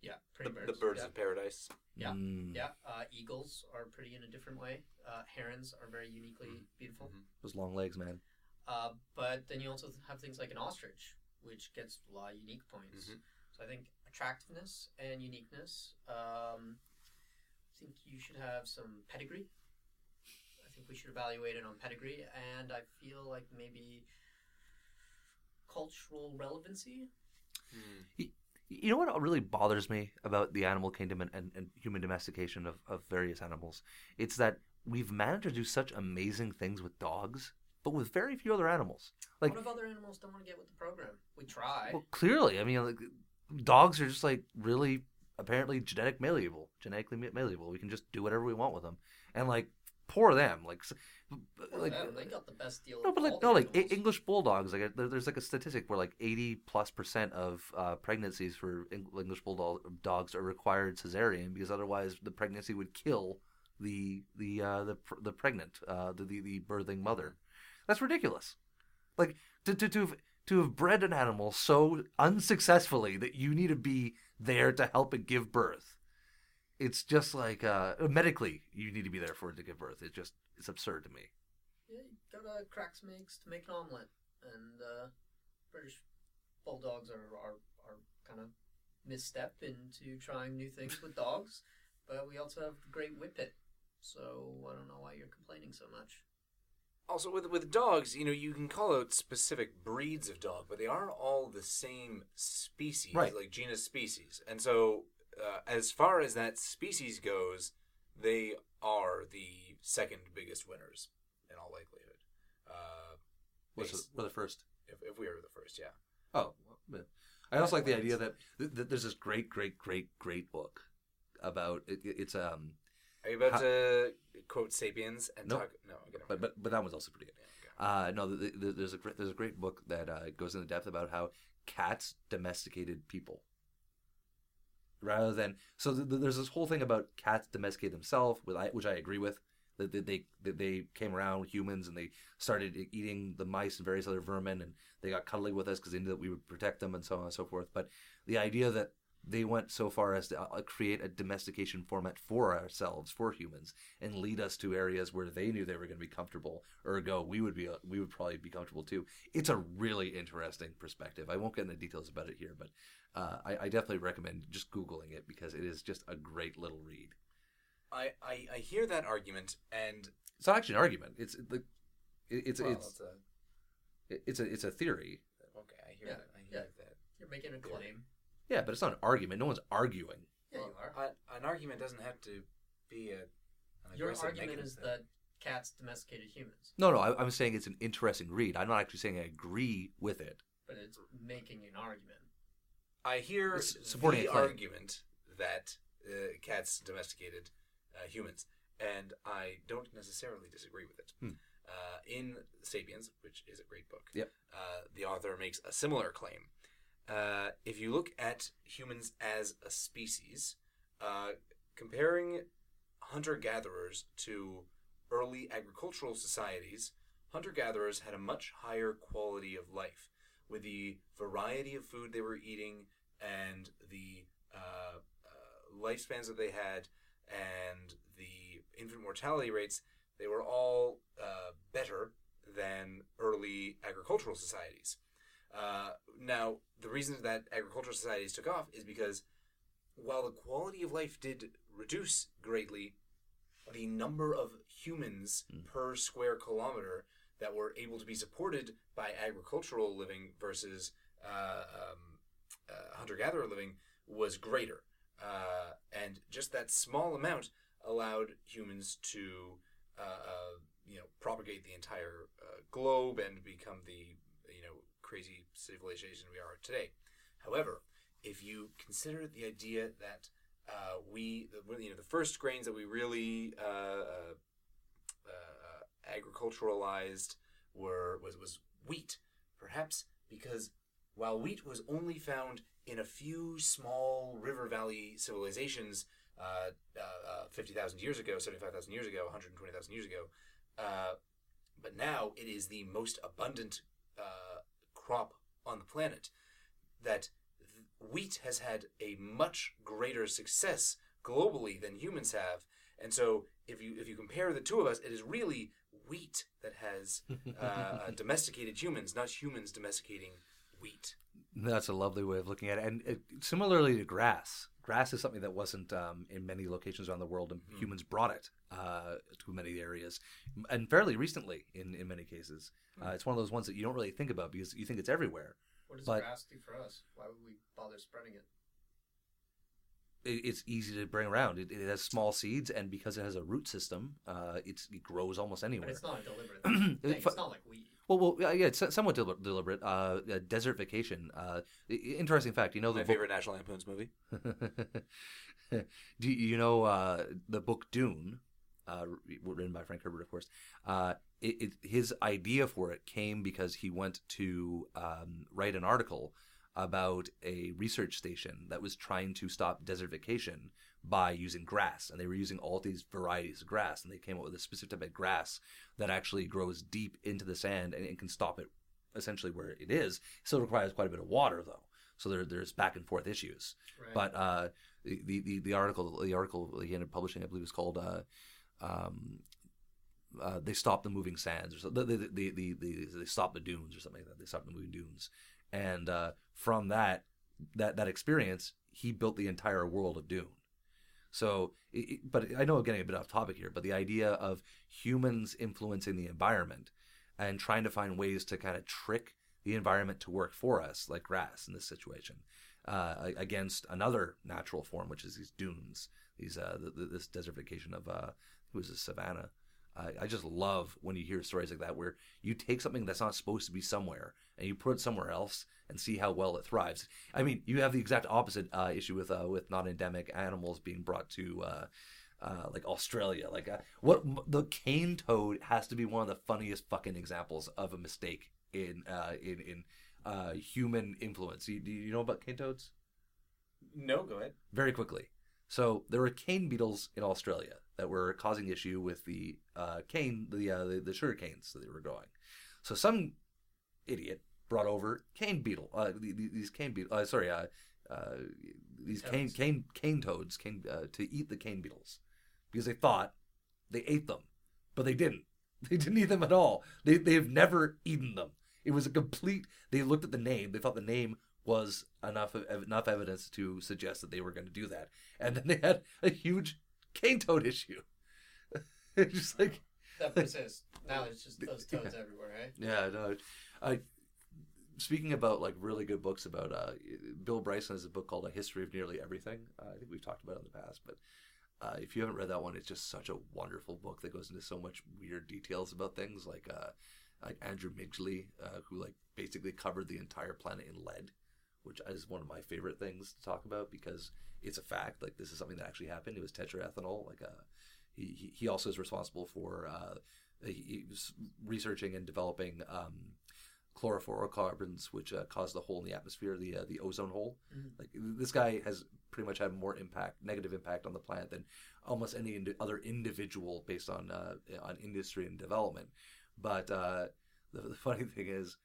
yeah, The, pretty the birds. birds yeah. of paradise. Yeah. Mm, Yeah, uh, eagles are pretty in a different way. Uh, herons are very uniquely beautiful. Mhm. Those long legs, man. Uh, but then you also have things like an ostrich, which gets a lot of unique points. Mhm. So I think attractiveness and uniqueness. Um, I think you should have some pedigree. I think we should evaluate it on pedigree, and I feel like maybe cultural relevancy. You know what really bothers me about the animal kingdom and, and, and human domestication of, of various animals? It's that we've managed to do such amazing things with dogs, but with very few other animals. Like, what if other animals don't want to get with the program? We try. well, clearly, I mean, like, dogs are just like really apparently genetic malleable, genetically ma- malleable. We can just do whatever we want with them, and like poor them, like, like them, they got the best deal. no, but like no, like animals. English bulldogs. Like there's like a statistic where like 80 plus percent of uh, pregnancies for English bulldog dogs are required cesarean because otherwise the pregnancy would kill the the uh, the the pregnant uh, the, the the birthing mother. That's ridiculous. Like to to to to have bred an animal so unsuccessfully that you need to be there to help it give birth. It's just like uh, medically you need to be there for it to give birth. It's just it's absurd to me. Yeah, you gotta crack some eggs to make an omelet, and uh, British bulldogs are are, are kind of misstep into trying new things with dogs. But we also have the great whippet, so I don't know why you're complaining so much. Also, with with dogs, you know, you can call out specific breeds of dog, but they aren't all the same species, Right. like genus species. And so, uh, as far as that species goes, they are the second biggest winners in all likelihood. Uh, What's the, are the first? if, if we are the first, yeah. Oh, well, I also like the idea that, that there's this great, great, great, great book about it, it- it's um, Are you about How- to quote *Sapiens* and Nope. talk? No, I'm but but but that one's also pretty good. Yeah, Uh, no, th th there's a great, there's a great book that uh, goes into depth about how cats domesticated people, rather than so th- th- there's this whole thing about cats domesticate themselves, with I, which I agree with. That that they that they came around humans and they started eating the mice and various other vermin, and they got cuddly with us because they knew that we would protect them and so on and so forth. But the idea that they went so far as to uh, create a domestication format for ourselves, for humans, and lead us to areas where they knew they were going to be comfortable. Ergo, we would be uh, we would probably be comfortable too. It's a really interesting perspective. I won't get into details about it here, but uh, I, I definitely recommend just googling it because it is just a great little read. I, I I hear that argument, and It's not actually an argument. It's the it, it's well, it's it's a, it's a it's a theory. okay. I hear Yeah, that. I hear yeah. that. You're making a claim. Yeah, but it's not an argument. No one's arguing. Yeah, you are. a- an argument doesn't have to be a. An Your argument is thing. that cats domesticated humans, No, no, I, I'm saying it's an interesting read. I'm not actually saying I agree with it. but it's making an argument. I hear It's supporting the argument that uh, cats domesticated uh, humans, and I don't necessarily disagree with it. Hmm. Uh, in *Sapiens*, which is a great book, Yep. uh, the author makes a similar claim. Uh, if you look at humans as a species, uh, comparing hunter-gatherers to early agricultural societies, hunter-gatherers had a much higher quality of life with the variety of food they were eating and the uh, uh, lifespans that they had and the infant mortality rates, they were all uh, better than early agricultural societies. Uh, now, the reason that agricultural societies took off is because while the quality of life did reduce greatly, the number of humans per square kilometer that were able to be supported by agricultural living versus uh, um, uh, hunter-gatherer living was greater, uh, and just that small amount allowed humans to, uh, uh, you know, propagate the entire uh, globe and become the, you know, crazy civilization we are today. However, if you consider the idea that uh, we the, you know the first grains that we really uh, uh, uh, agriculturalized were was was wheat, perhaps because while wheat was only found in a few small river valley civilizations uh, uh, uh, 50,000 years ago, 75,000 years ago, 120,000 years ago, but now it is the most abundant crop on the planet. That wheat has had a much greater success globally than humans have, and so if you if you compare the two of us, it is really wheat that has uh, domesticated humans, not humans domesticating wheat. That's a lovely way of looking at it. And it, similarly to grass, grass is something that wasn't um, in many locations around the world, and Mhm. humans brought it uh, to many areas, and fairly recently in, in many cases. Uh, it's one of those ones that you don't really think about because you think it's everywhere. What does But- grass do for us? Why would we bother spreading it? It, it's easy to bring around. It, it has small seeds, and because it has a root system, uh, it's, it grows almost But anywhere. it's not a deliberate thing. It's not like weed. Well, well, yeah, it's somewhat del- deliberate. Uh, uh, desertification. Uh, interesting fact. You know the My book favorite National Lampoon's movie. Do you know uh, the book Dune, uh, written by Frank Herbert, of course? Uh, it, it, his idea for it came because he went to um, write an article about a research station that was trying to stop desertification by using grass, and they were using all these varieties of grass, and they came up with a specific type of grass that actually grows deep into the sand and, and can stop it essentially where it is. Still requires quite a bit of water though, so there, there's back and forth issues. Right. But uh, the, the the article the article he ended up publishing, I believe, was called uh, um, uh, "They Stopped the Moving Sands" or something. They, they, they, they, they stopped the dunes or something like that. They stopped the moving dunes, and uh, from that that that experience, he built the entire world of Dune. So, it, but I know I'm getting a bit off topic here, but the idea of humans influencing the environment and trying to find ways to kind of trick the environment to work for us, like grass in this situation, uh, against another natural form, which is these dunes, these uh, th th this desertification of uh, who is this savannah. I I just love when you hear stories like that where you take something that's not supposed to be somewhere and you put it somewhere else and see how well it thrives. I mean, you have the exact opposite uh, issue with uh, with non-endemic animals being brought to uh, uh, like Australia. Like uh, what the cane toad has to be one of the funniest fucking examples of a mistake in uh, in in uh, human influence. You, do you know about cane toads? No, go ahead. very quickly. So there were cane beetles in Australia that were causing issue with the uh, cane, the, uh, the the sugar canes that they were growing. So some idiot brought over cane beetle, uh, the- the- these cane beetle, uh, sorry, uh, uh, these cane Toads. cane cane toads came uh, to eat the cane beetles because they thought they ate them, but they didn't. They didn't eat them at all. They they've never eaten them. It was a complete. They looked at the name. They thought the name was enough enough evidence to suggest that they were going to do that, and then they had a huge cane toad issue. It's just like That persists. Now there's just those toads everywhere, eh? yeah, no. I speaking about like really good books about uh, Bill Bryson has a book called A History of Nearly Everything. Uh, I think we've talked about it in the past, but uh, if you haven't read that one, it's just such a wonderful book that goes into so much weird details about things like uh, like Andrew Midgley, uh, who like basically covered the entire planet in lead, which is one of my favorite things to talk about because it's a fact. Like this is something that actually happened. It was tetraethanol. Like uh, he he- also is responsible for uh, he, he was researching and developing um, chlorofluorocarbons, which uh, cause the hole in the atmosphere, the uh, the ozone hole. Mhm. Like this guy has pretty much had more impact, negative impact on the planet than almost any indi- other individual based on uh, on industry and development. But uh, the, the funny thing is,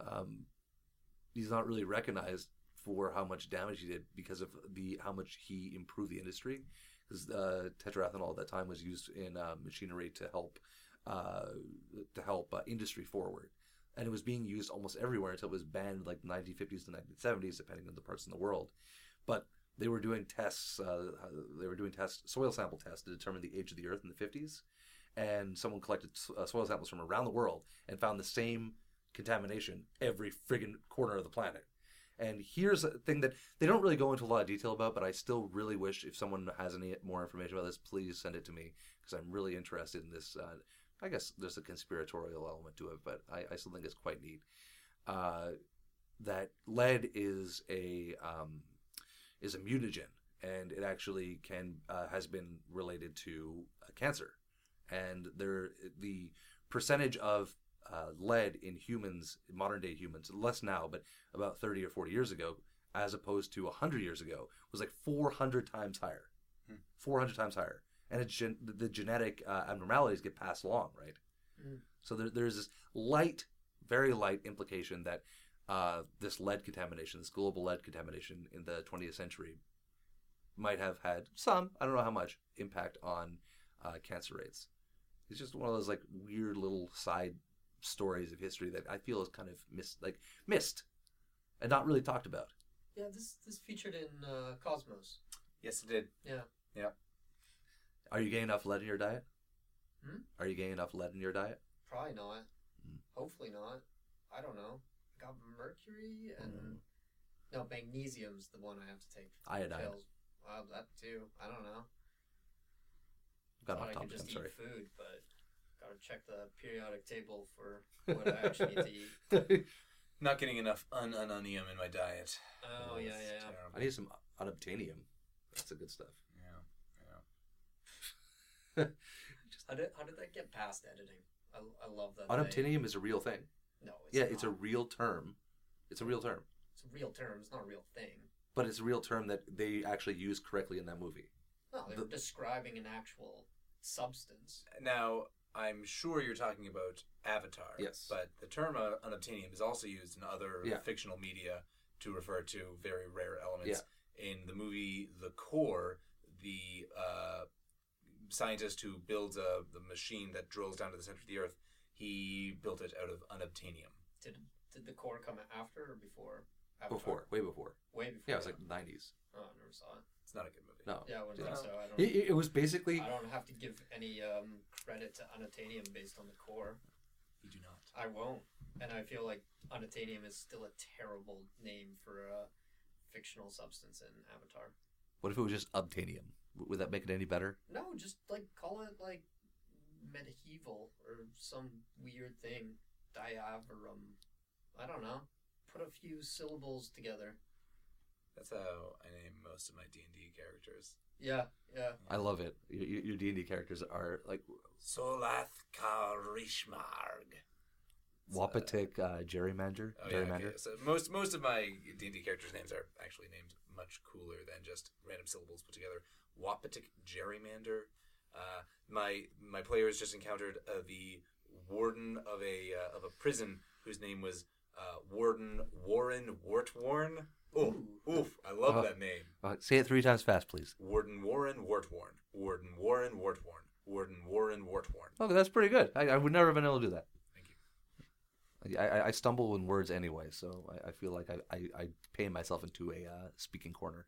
um, he's not really recognized for how much damage he did because of the how much he improved the industry. Because uh, tetraethanol at that time was used in uh, machinery to help uh, to help uh, industry forward, and it was being used almost everywhere until it was banned like the 1950s to 1970s, depending on the parts in the world. But they were doing tests. Uh, they were doing tests, soil sample tests to determine the age of the Earth in the 50s, and someone collected uh, soil samples from around the world and found the same contamination every friggin' corner of the planet. And here's a thing that they don't really go into a lot of detail about, but I still really wish if someone has any more information about this, please send it to me because I'm really interested in this. Uh, I guess there's a conspiratorial element to it, but I, I still think it's quite neat. Uh, that lead is a um, is a mutagen, and it actually can uh, has been related to uh, cancer, and there the percentage of uh, lead in humans, modern day humans, less now, but about thirty or forty years ago, as opposed to hundred years ago, was like four hundred times higher, Hmm. four hundred times higher, and it's gen- the genetic uh, abnormalities get passed along, right? Mm. So there, there's this light, very light implication that uh, this lead contamination, this global lead contamination in the 20th century, might have had some, I don't know how much, impact on uh, cancer rates. It's just one of those like weird little side stories of history that I feel is kind of missed, like missed, and not really talked about. Yeah, this this featured in uh, Cosmos. Yes, it did. Are you getting enough lead in your diet? Hmm? Are you getting enough lead in your diet? Probably not. Mm. Hopefully not. I don't know. I got mercury and Mm. no magnesium's the one I have to take. for Iodine. pills. Well, that too. I don't know. Got Thought off I could just I'm eat sorry. food, but gotta check the periodic table for what I actually need to eat. Not getting enough un unonium in my diet. Oh yeah, yeah. yeah. terrible. I need some unobtainium. That's the good stuff. Yeah, yeah. How did how did that get past editing? I, I love that. they- Unobtainium is a real thing. No, it's yeah, not. it's a real term. It's a real term. it's a real term. It's not a real thing. But it's a real term that they actually used correctly in that movie. No, they The- describing an actual substance. Now, I'm sure you're talking about Avatar. Yes. But the term uh, unobtainium is also used in other Yeah. fictional media to refer to very rare elements. In the movie The Core, the uh, scientist who builds a, the machine that drills down to the center of the Earth, he built it out of unobtainium. Did did the core come after or before? Avatar? Before, way before. Way before. Yeah, it was that. like 90s. Oh, I never saw it. It's not a good movie. No. Yeah, I wouldn't Yeah. think so. I don't. It, it was basically. I don't have to give any um, credit to unobtainium based on the core. You do not. I won't, and I feel like unobtainium is still a terrible name for a fictional substance in Avatar. What if it was just obtainium? W- Would that make it any better? No, just like call it like medieval or some weird thing. Diavarum. I don't know. Put a few syllables together. That's how I name most of my D&D characters. Yeah, yeah. I love it. Your, your your D&D characters are like Solath Karishmarg. Wapatik uh, gerrymander. Oh, yeah, gerrymander. okay. So most most of my D and D characters' names are actually named much cooler than just random syllables put together. Wapatic gerrymander. Uh, my my players just encountered uh, the warden of a uh, of a prison whose name was uh, Warden Warren Wartworn. Oof, oof! I love Oh. that name. Uh, say it three times fast, please. Warden Warren Wartworn. Warden Warren Wartworn. Warden Warren Wartworn. Okay, that's pretty good. I, I would never have been able to do that. Thank you. I, I, I stumble in words anyway, so I, I feel like I, I, I pay myself into a uh, speaking corner.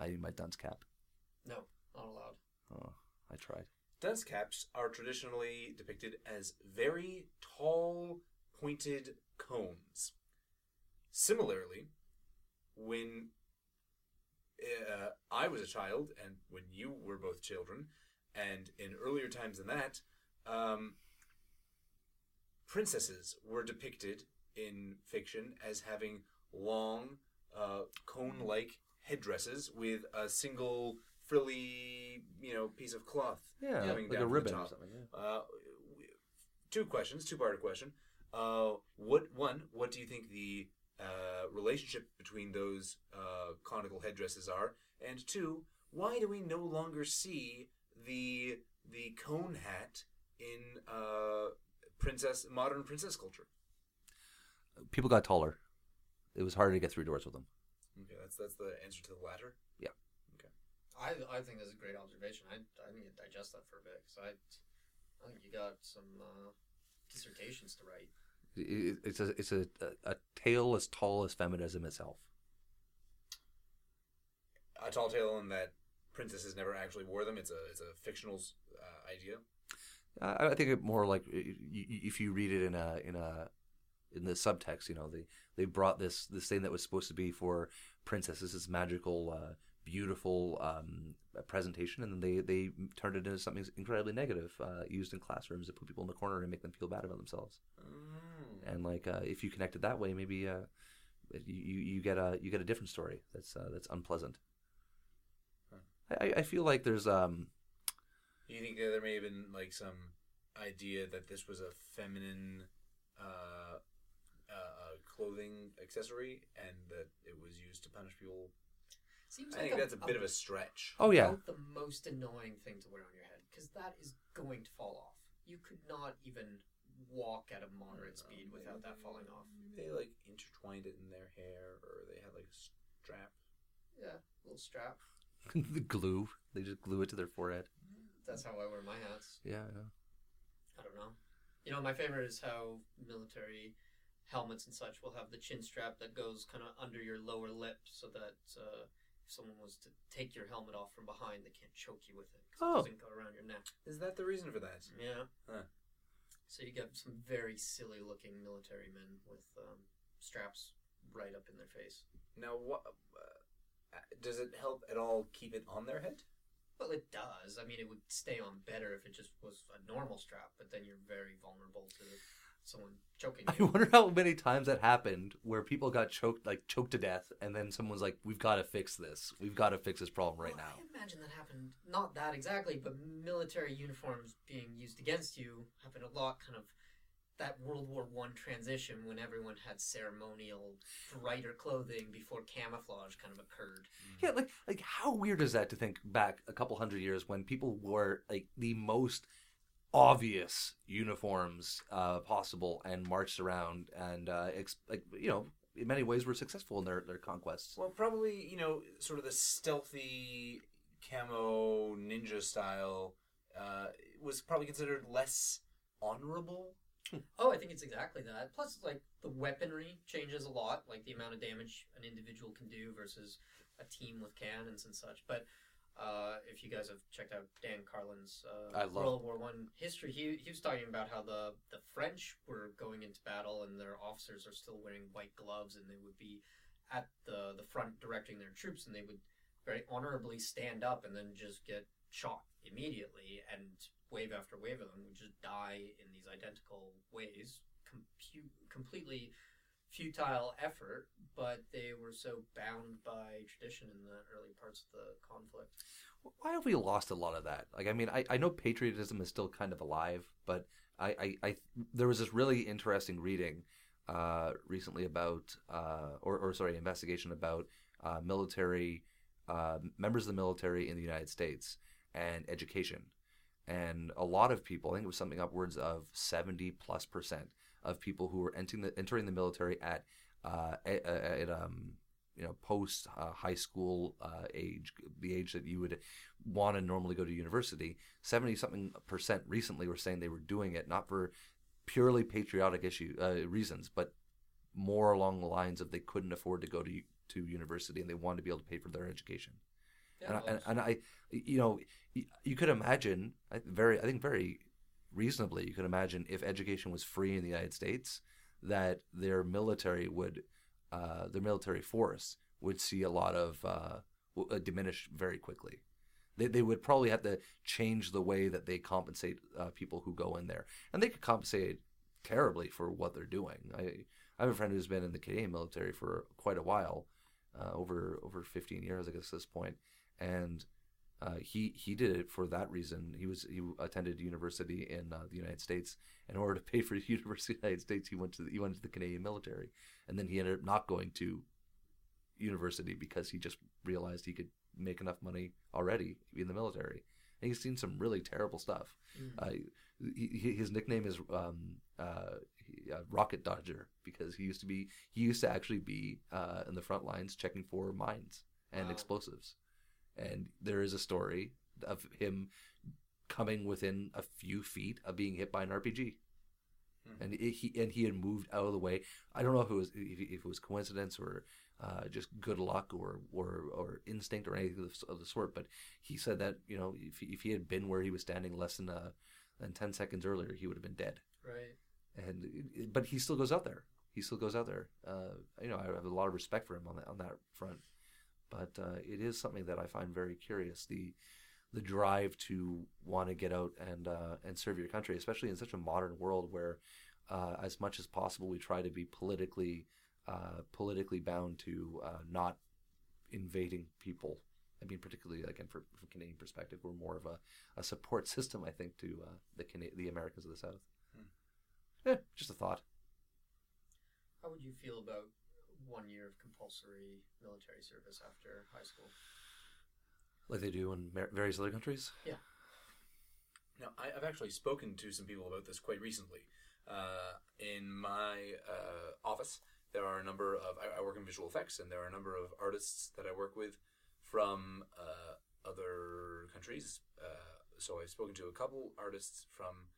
I need my dunce cap. No, not allowed. Oh, I tried. Dunce caps are traditionally depicted as very tall, pointed cones. Similarly, when uh, I was a child, and when you were both children, and in earlier times than that, um, princesses were depicted in fiction as having long, uh, cone-like headdresses with a single frilly, you know, piece of cloth Yeah, coming like down a from ribbon the or top. something. Yeah. Uh, w- two questions, two-part question. Uh, what one? What do you think the uh, relationship between those uh, conical headdresses are? And two, why do we no longer see the the cone hat in uh, princess modern princess culture? People got taller. It was harder to get through doors with them. Okay, that's that's the answer to the latter. Yeah. Okay. I I think that's a great observation. I I need to digest that for a bit because I I think you got some uh, dissertations to write. It- It's a it's a, a, a tale as tall as feminism itself. A tall tale in that princesses never actually wore them. It's a it's a fictional uh, idea. I I think it more like i- i- if you read it in a in a in the subtext, you know, they they brought this this thing that was supposed to be for princesses, this magical, uh, beautiful um, presentation, and then they they turned it into something incredibly negative, uh, used in classrooms to put people in the corner and make them feel bad about themselves. And like, uh, if you connect it that way, maybe uh, you you get a you get a different story that's uh, that's unpleasant. I, I feel like there's um You think that there may have been like some idea that this was a feminine uh, clothing accessory and that it was used to punish people? Seems I think that's a bit of a stretch. oh yeah about the most annoying thing to wear on your head because that is going to fall off. You could not even walk at a moderate uh, speed without that falling off. They like intertwined it in their hair, or they had like a strap. Yeah, little strap. the glue they just glue it to their forehead. That's how I wear my hats. Yeah, yeah. I don't know. You know, my favorite is how military helmets and such will have the chin strap that goes kind of under your lower lip so that uh, if someone was to take your helmet off from behind, they can't choke you with it 'cause Oh. it doesn't go around your neck. Is that the reason for that? Yeah. Huh. So you get some very silly looking military men with um, straps right up in their face. Now, what uh, does it help at all keep it on their head? Well, it does. I mean, it would stay on better if it just was a normal strap, but then you're very vulnerable to someone choking I wonder how many times that happened where people got choked, like choked to death, and then someone's like, "We've got to fix this. We've got to fix this problem right Well, now." I imagine that happened, not that exactly, but military uniforms being used against you happened a lot, kind of that World War One transition when everyone had ceremonial, brighter clothing before camouflage kind of occurred. Yeah, like like how weird is that to think back a couple hundred years when people wore like the most obvious uniforms uh, possible and marched around and uh, ex- like you know in many ways were successful in their their conquests. Well, probably you know, sort of the stealthy camo ninja style uh, was probably considered less honorable. Oh, I think it's exactly that. Plus, like the weaponry changes a lot, like the amount of damage an individual can do versus a team with cannons and such. But uh, if you guys have checked out Dan Carlin's uh, World War One history, he he was talking about how the the French were going into battle and their officers are still wearing white gloves and they would be at the the front directing their troops and they would very honorably stand up and then just get shot immediately and wave after wave of them would just die in these identical ways. Compu- completely futile effort but they were so bound by tradition in the early parts of the conflict Why have we lost a lot of that? Like, I mean, I, I know patriotism is still kind of alive, but I, I, I there was this really interesting reading uh, recently about, uh, or, or sorry, investigation about uh, military uh, members of the military in the United States and education, and a lot of people, I think it was something upwards of seventy plus percent of people who were entering the entering the military at uh, at, at um you know post uh, high school uh, age, the age that you would want to normally go to university. Seventy something percent recently were saying they were doing it not for purely patriotic issue uh, reasons, but more along the lines of they couldn't afford to go to to university and they wanted to be able to pay for their education. yeah, and, I, and, and I, you know, you could imagine, very, I think very reasonably, you could imagine if education was free in the United States, that their military would, uh, their military force would see a lot of uh, w- uh, diminish very quickly. They, they would probably have to change the way that they compensate uh, people who go in there, and they could compensate terribly for what they're doing. I, I have a friend who's been in the Canadian military for quite a while, uh, over over 15 years, I guess, at this point, and uh, he he did it for that reason. He was he attended university in uh, the United States. In order to pay for the university in the United States, he went to the, he went to the Canadian military, and then he ended up not going to university because he just realized he could make enough money already in the military. And he's seen some really terrible stuff. Mm. Uh, he, he, his nickname is um, uh, uh, Rocket Dodger because he used to be he used to actually be uh, in the front lines checking for mines and Wow. explosives. And there is a story of him coming within a few feet of being hit by an RPG. Hmm. And it, he and he had moved out of the way. I don't know if it was if, if it was coincidence or uh, just good luck or, or or instinct or anything of, the- of the sort. But he said that you know if he, if he had been where he was standing less than uh, than ten seconds earlier, he would have been dead. right And but he still goes out there. He still goes out there. Uh, you know, I have a lot of respect for him on that on that front. But uh, it is something that I find very curious the the drive to want to get out and uh, and serve your country, especially in such a modern world where, uh, as much as possible, we try to be politically uh, politically bound to uh, not invading people I mean, particularly again for, from Canadian perspective, we're more of a, a support system, I think, to uh, the Cana- the Americans of the South. Hmm. Yeah, just a thought. How would you feel about one year of compulsory military service after high school? Like they do in various other countries. Yeah. Now, I, I've actually spoken to some people about this quite recently. Uh, in my uh, office, there are a number of, I, I work in visual effects, and there are a number of artists that I work with from uh, other countries. Uh, so I've spoken to a couple artists from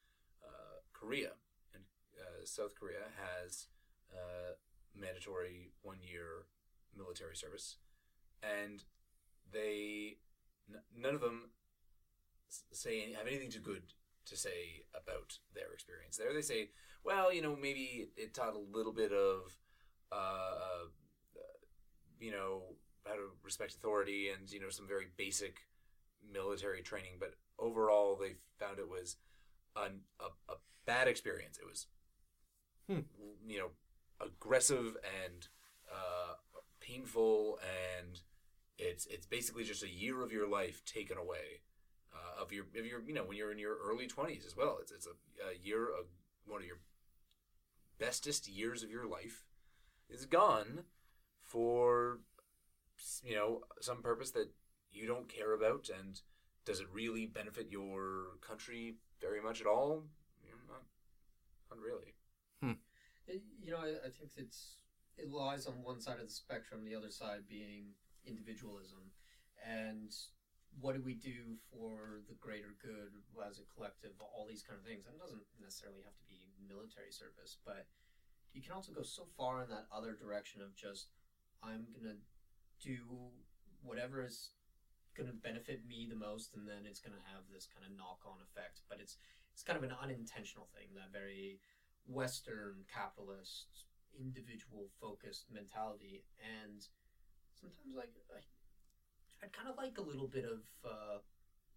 uh, Korea, and uh, South Korea has uh, mandatory one year military service, and they, n- none of them say any, have anything too good to say about their experience there. They say, well, you know, maybe it, it taught a little bit of, uh, you know, how to respect authority and you know some very basic military training, but overall they found it was an, a, a bad experience. It was, Hmm. you know, aggressive and uh, painful, and it's it's basically just a year of your life taken away uh, of your of your you know when you're in your early twenties as well. It's it's a, a year of one of your bestest years of your life is gone for you know some purpose that you don't care about. And does it really benefit your country very much at all? Not, not really You know, I, I think it's it lies on one side of the spectrum, the other side being individualism, and what do we do for the greater good as a collective? All these kind of things, and it doesn't necessarily have to be military service, but you can also go so far in that other direction of just I'm gonna do whatever is gonna benefit me the most, and then it's gonna have this kind of knock on effect. But it's it's kind of an unintentional thing, that very Western capitalist, individual focused mentality, and sometimes like I, I'd kind of like a little bit of uh,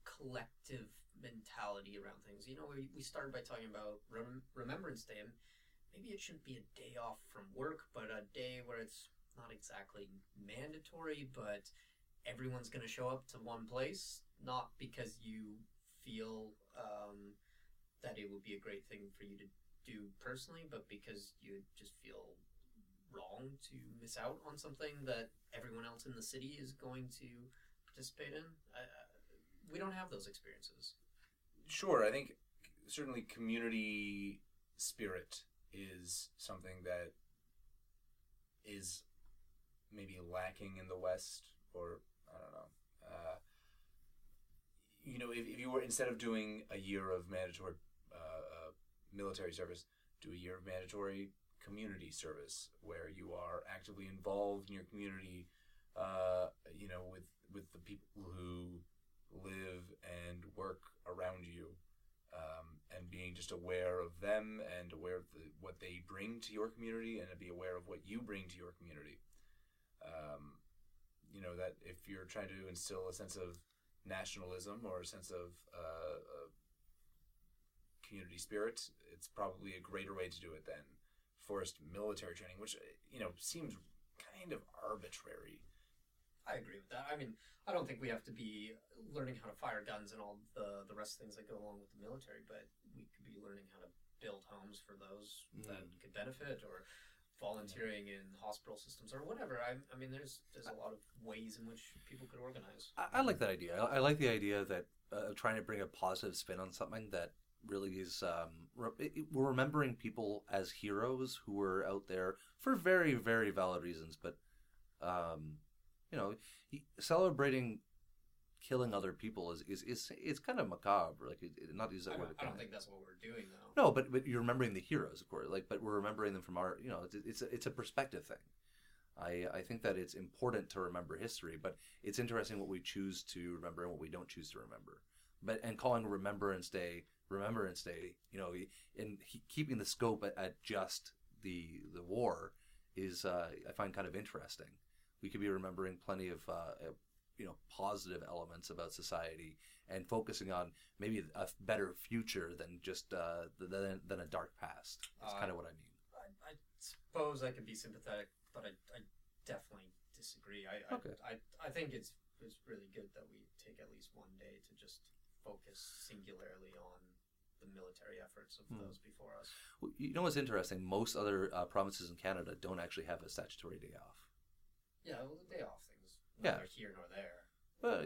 collective mentality around things. You know, we, we started by talking about Rem- Remembrance Day, and maybe it shouldn't be a day off from work, but a day where it's not exactly mandatory, but everyone's going to show up to one place, not because you feel um, that it would be a great thing for you to do personally, but because you just feel wrong to miss out on something that everyone else in the city is going to participate in. I, I, we don't have those experiences. Sure, I think certainly community spirit is something that is maybe lacking in the West, or I don't know. Uh, you know, if, if you were instead of doing a year of mandatory military service, do a year of mandatory community service where you are actively involved in your community. Uh, you know, with with the people who live and work around you, um, and being just aware of them and aware of the, what they bring to your community, and to be aware of what you bring to your community. Um, you know that if you're trying to instill a sense of nationalism or a sense of uh, community spirit, it's probably a greater way to do it than forced military training, which you know seems kind of arbitrary. I agree with that. I mean, I don't think we have to be learning how to fire guns and all the the rest of things that go along with the military, but we could be learning how to build homes for those that could benefit, or volunteering in hospital systems, or whatever. I, I mean, there's there's a lot of ways in which people could organize. I, I like that idea. I, I like the idea that uh, trying to bring a positive spin on something that really is. Um, re- we're remembering people as heroes who were out there for very, very valid reasons, but um, you know, celebrating killing other people is is is it's kind of macabre. Like, it, it- not use I that don't, word. I don't think that's what we're doing though. No, but but you're remembering the heroes, of course. Like, but we're remembering them from our, you know, it's it's a, it's a perspective thing. I I think that it's important to remember history, but it's interesting what we choose to remember and what we don't choose to remember. But and calling Remembrance Day Remembrance Day, you know, and he, keeping the scope at, at just the the war is uh, I find kind of interesting. We could be remembering plenty of uh, you know positive elements about society and focusing on maybe a better future than just uh, than, than a dark past. That's Uh, kind of what I mean. I, I suppose I could be sympathetic, but I, I definitely disagree. I, Okay. I, I I think it's it's really good that we take at least one day to just focus singularly on the military efforts of Hmm. those before us. Well, You know what's interesting? Most other uh, provinces in Canada don't actually have a statutory day off. Yeah, well, the day off things, Yeah. here nor there. Well,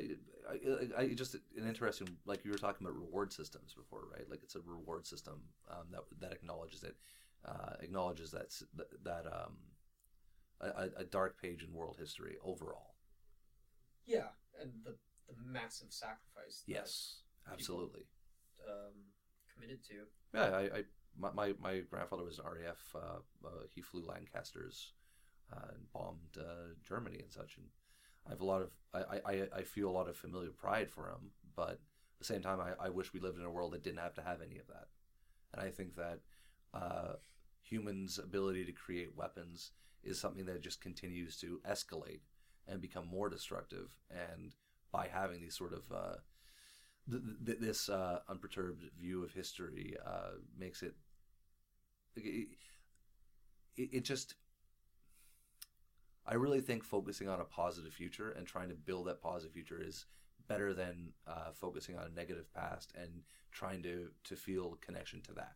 I, I, I just an interesting, like you were talking about reward systems before, right? Like it's a reward system um, that that acknowledges it, uh, acknowledges that that, that um, a, a dark page in world history overall. Yeah, and the the massive sacrifice. Yes, absolutely. um, committed to. Yeah, I, I my, my grandfather was an RAF. Uh, uh, he flew Lancasters uh, and bombed uh, Germany and such. And I have a lot of I, I, I feel a lot of familiar pride for him, but at the same time, I, I wish we lived in a world that didn't have to have any of that. And I think that uh, humans' ability to create weapons is something that just continues to escalate and become more destructive. And by having these sort of uh, th- th- this uh, unperturbed view of history uh, makes it, it it it just I really think focusing on a positive future and trying to build that positive future is better than uh, focusing on a negative past and trying to to feel connection to that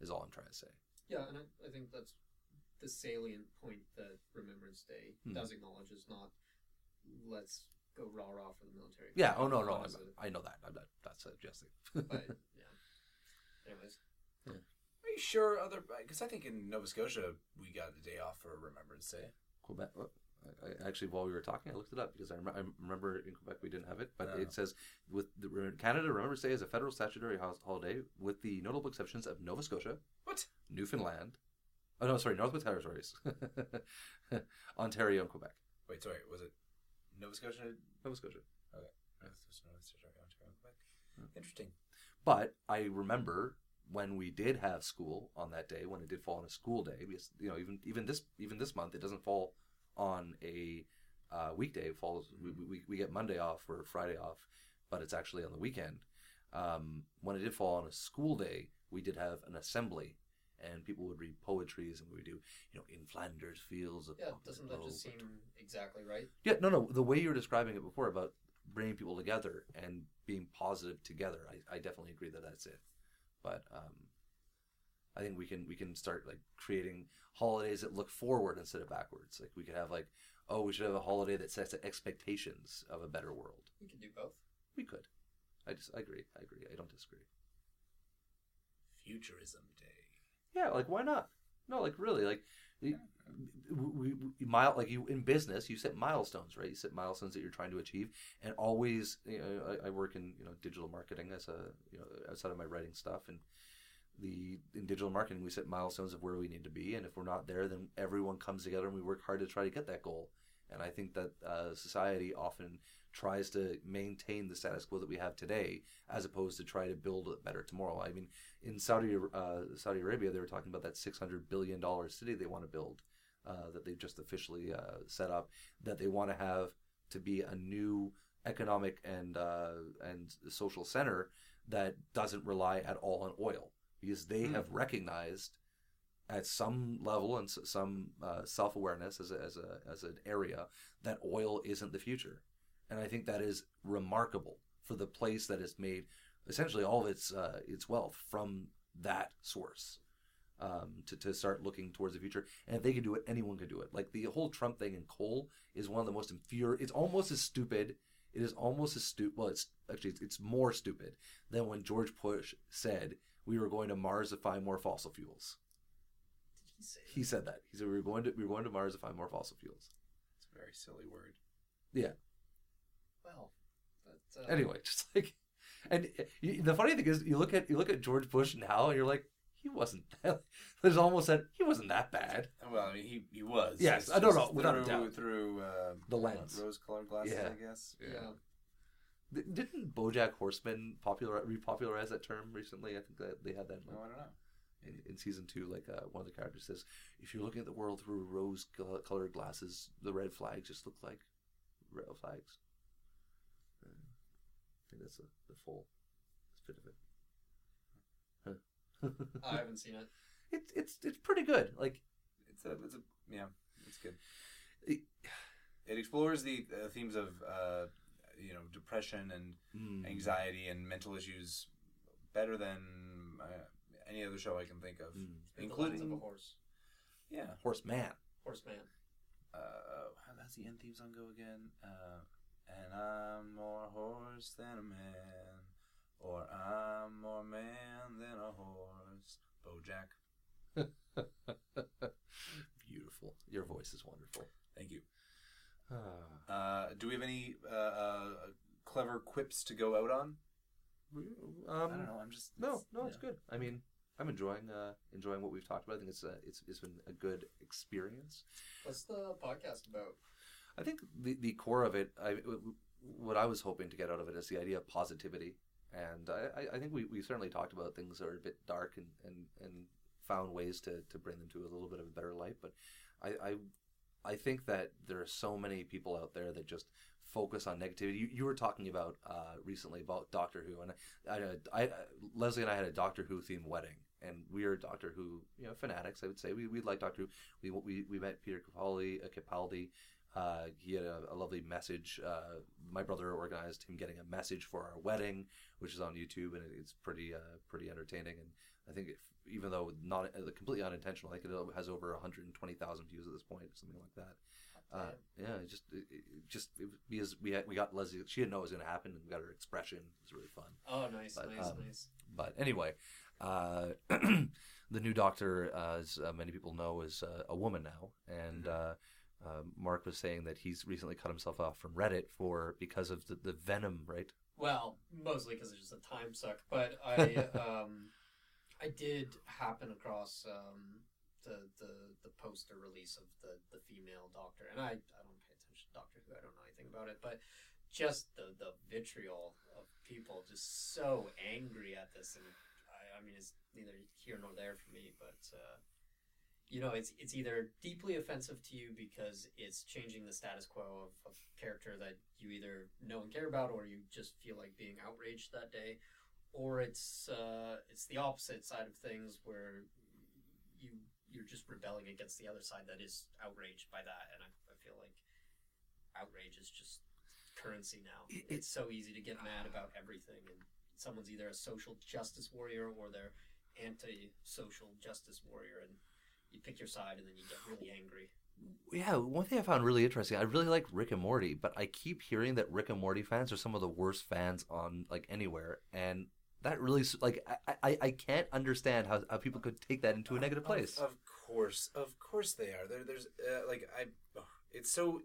is all I'm trying to say. Yeah, and I, I think that's the salient point that Remembrance Day Hmm. does acknowledge is not let's go rah rah for the military. Yeah. Oh no, no, I'm, I know that. I'm not, not suggesting. but yeah. Anyways, Are you sure other? Because I think in Nova Scotia we got a day off for Remembrance Day. Quebec. well, I, I, actually, while we were talking, I looked it up because I, rem- I remember in Quebec we didn't have it, but Oh. it uh-huh. says with the, Canada Remembrance Day is a federal statutory holiday, with the notable exceptions of Nova Scotia, What? Newfoundland. Oh no, sorry, Northwest Territories, Ontario, and Quebec. Wait, sorry. Was it Nova Scotia? Nova Scotia. Nova Scotia, Nova Scotia, Ontario, Quebec. Hmm. Interesting. But I remember when we did have school on that day, when it did fall on a school day, because you know even even this even this month it doesn't fall on a uh, weekday. It falls we, we, we get Monday off or Friday off, but it's actually on the weekend. Um, when it did fall on a school day, we did have an assembly, and people would read poetries, and we would do you know in Flanders fields of yeah, doesn't that just seem exactly right? Yeah, no, no. The way you were describing it before about bringing people together and being positive together, I, I definitely agree that that's it. But um, I think we can we can start like creating holidays that look forward instead of backwards. Like we could have like, oh, we should have a holiday that sets the expectations of a better world. We can do both. We could. I just I agree. I agree. I don't disagree. Futurism Day. Yeah, like why not? No, like really, like we, we, we mile like you in business, you set milestones, right? You set milestones that you're trying to achieve, and always, you know, I, I work in you know digital marketing as a you know outside of my writing stuff, and the in digital marketing we set milestones of where we need to be, and if we're not there, then everyone comes together and we work hard to try to get that goal. And I think that uh, society often tries to maintain the status quo that we have today, as opposed to try to build a better tomorrow. I mean, in Saudi uh, Saudi Arabia, they were talking about that six hundred billion dollar city they want to build, uh, that they've just officially uh, set up, that they want to have to be a new economic and uh, and social center that doesn't rely at all on oil, because they Hmm. have recognized at some level and some uh, self awareness as a, as a as an area that oil isn't the future, and I think that is remarkable for the place that has made essentially all of its uh, its wealth from that source. Um, to, to start looking towards the future, and if they can do it, anyone can do it. Like the whole Trump thing in coal is one of the most infuriating. It's almost as stupid. It is almost as stupid. Well, it's actually it's, it's more stupid than when George Bush said we were going to Mars to find more fossil fuels. Did he say? He said that. He said we were going to we were going to Mars to find more fossil fuels. It's a very silly word. Well, but, uh, Anyway, just like, and the funny thing is, you look at you look at George Bush now, and you're like, he wasn't. That, there's almost that he wasn't that bad. Well, I mean, he, he was. Yes, It's I don't know, without a doubt. Through uh, The lens. rose-colored glasses, Yeah. I guess. yeah. D- Didn't BoJack Horseman popular repopularize that term recently? I think that they had that No, I don't know. in, in season two. Like uh, one of the characters says, "If you're looking at the world through rose-colored glasses, the red flags just look like red flags." I think that's the, the full spit of it. Huh. I haven't seen it. it's it's it's pretty good. Like It's a, it's a, yeah, it's good. It- it explores the uh, themes of uh, you know depression and Mm. anxiety and mental issues better than uh, any other show I can think of, Mm. Through the lens of a including horse. yeah. Horseman. Horseman. Uh, how does the end theme song go again? Uh, and I'm more horse than a man, or I'm more man than a horse. BoJack. Beautiful. Your voice is wonderful. Thank you. Ah. Uh, do we have any uh, uh, clever quips to go out on? um, I don't know. I'm just No, no, it's yeah. good. I mean, I'm enjoying uh, enjoying what we've talked about. I think it's uh, it's it's been a good experience. What's the podcast about? I think the the core of it, I, what I was hoping to get out of it is the idea of positivity, and I, I- think we, we certainly talked about things that are a bit dark and, and, and found ways to, to bring them to a little bit of a better light. But I, I I think that there are so many people out there that just focus on negativity. You, you were talking about uh, recently about Doctor Who, and I, I, I Leslie and I had a Doctor Who themed wedding, and we are Doctor Who you know fanatics. I would say we we like Doctor Who. We we, we met Peter Capaldi, uh, Capaldi. Uh, he had a, a lovely message. Uh, my brother organized him getting a message for our wedding, which is on YouTube, and it's pretty uh, pretty entertaining. And I think if, even though not uh, completely unintentional, I think it has over 120,000 views at this point, something like that. Uh, yeah, it just it, it just it, because we had, we got Leslie, she didn't know it was going to happen, and we got her expression. It was really fun. oh, nice, but, nice, um, nice. But anyway, uh, the new Doctor, uh, as uh, many people know, is uh, a woman now, and uh, uh, Mark was saying that he's recently cut himself off from Reddit for because of the, the venom, right? Well, mostly because it's just a time suck. But I, um, I did happen across um, the, the the poster release of the the female Doctor, and I I don't pay attention to Doctor Who. I don't know anything about it, but just the the vitriol of people just so angry at this, and I, I mean it's neither here nor there for me, but. Uh, you know, it's it's either deeply offensive to you because it's changing the status quo of, of character that you either know and care about, or you just feel like being outraged that day, or it's uh, it's the opposite side of things where you you're just rebelling against the other side that is outraged by that, and I, I feel like outrage is just currency now. It- it's so easy to get mad about everything, and someone's either a social justice warrior or they're anti-social justice warrior, and you pick your side, and then you get really angry. Yeah, one thing I found really interesting, I really like Rick and Morty, but I keep hearing that Rick and Morty fans are some of the worst fans on like anywhere, and that really like I I, I can't understand how, how people could take that into a negative place. Of, of course, of course they are. There, there's uh, like I. ugh, it's so.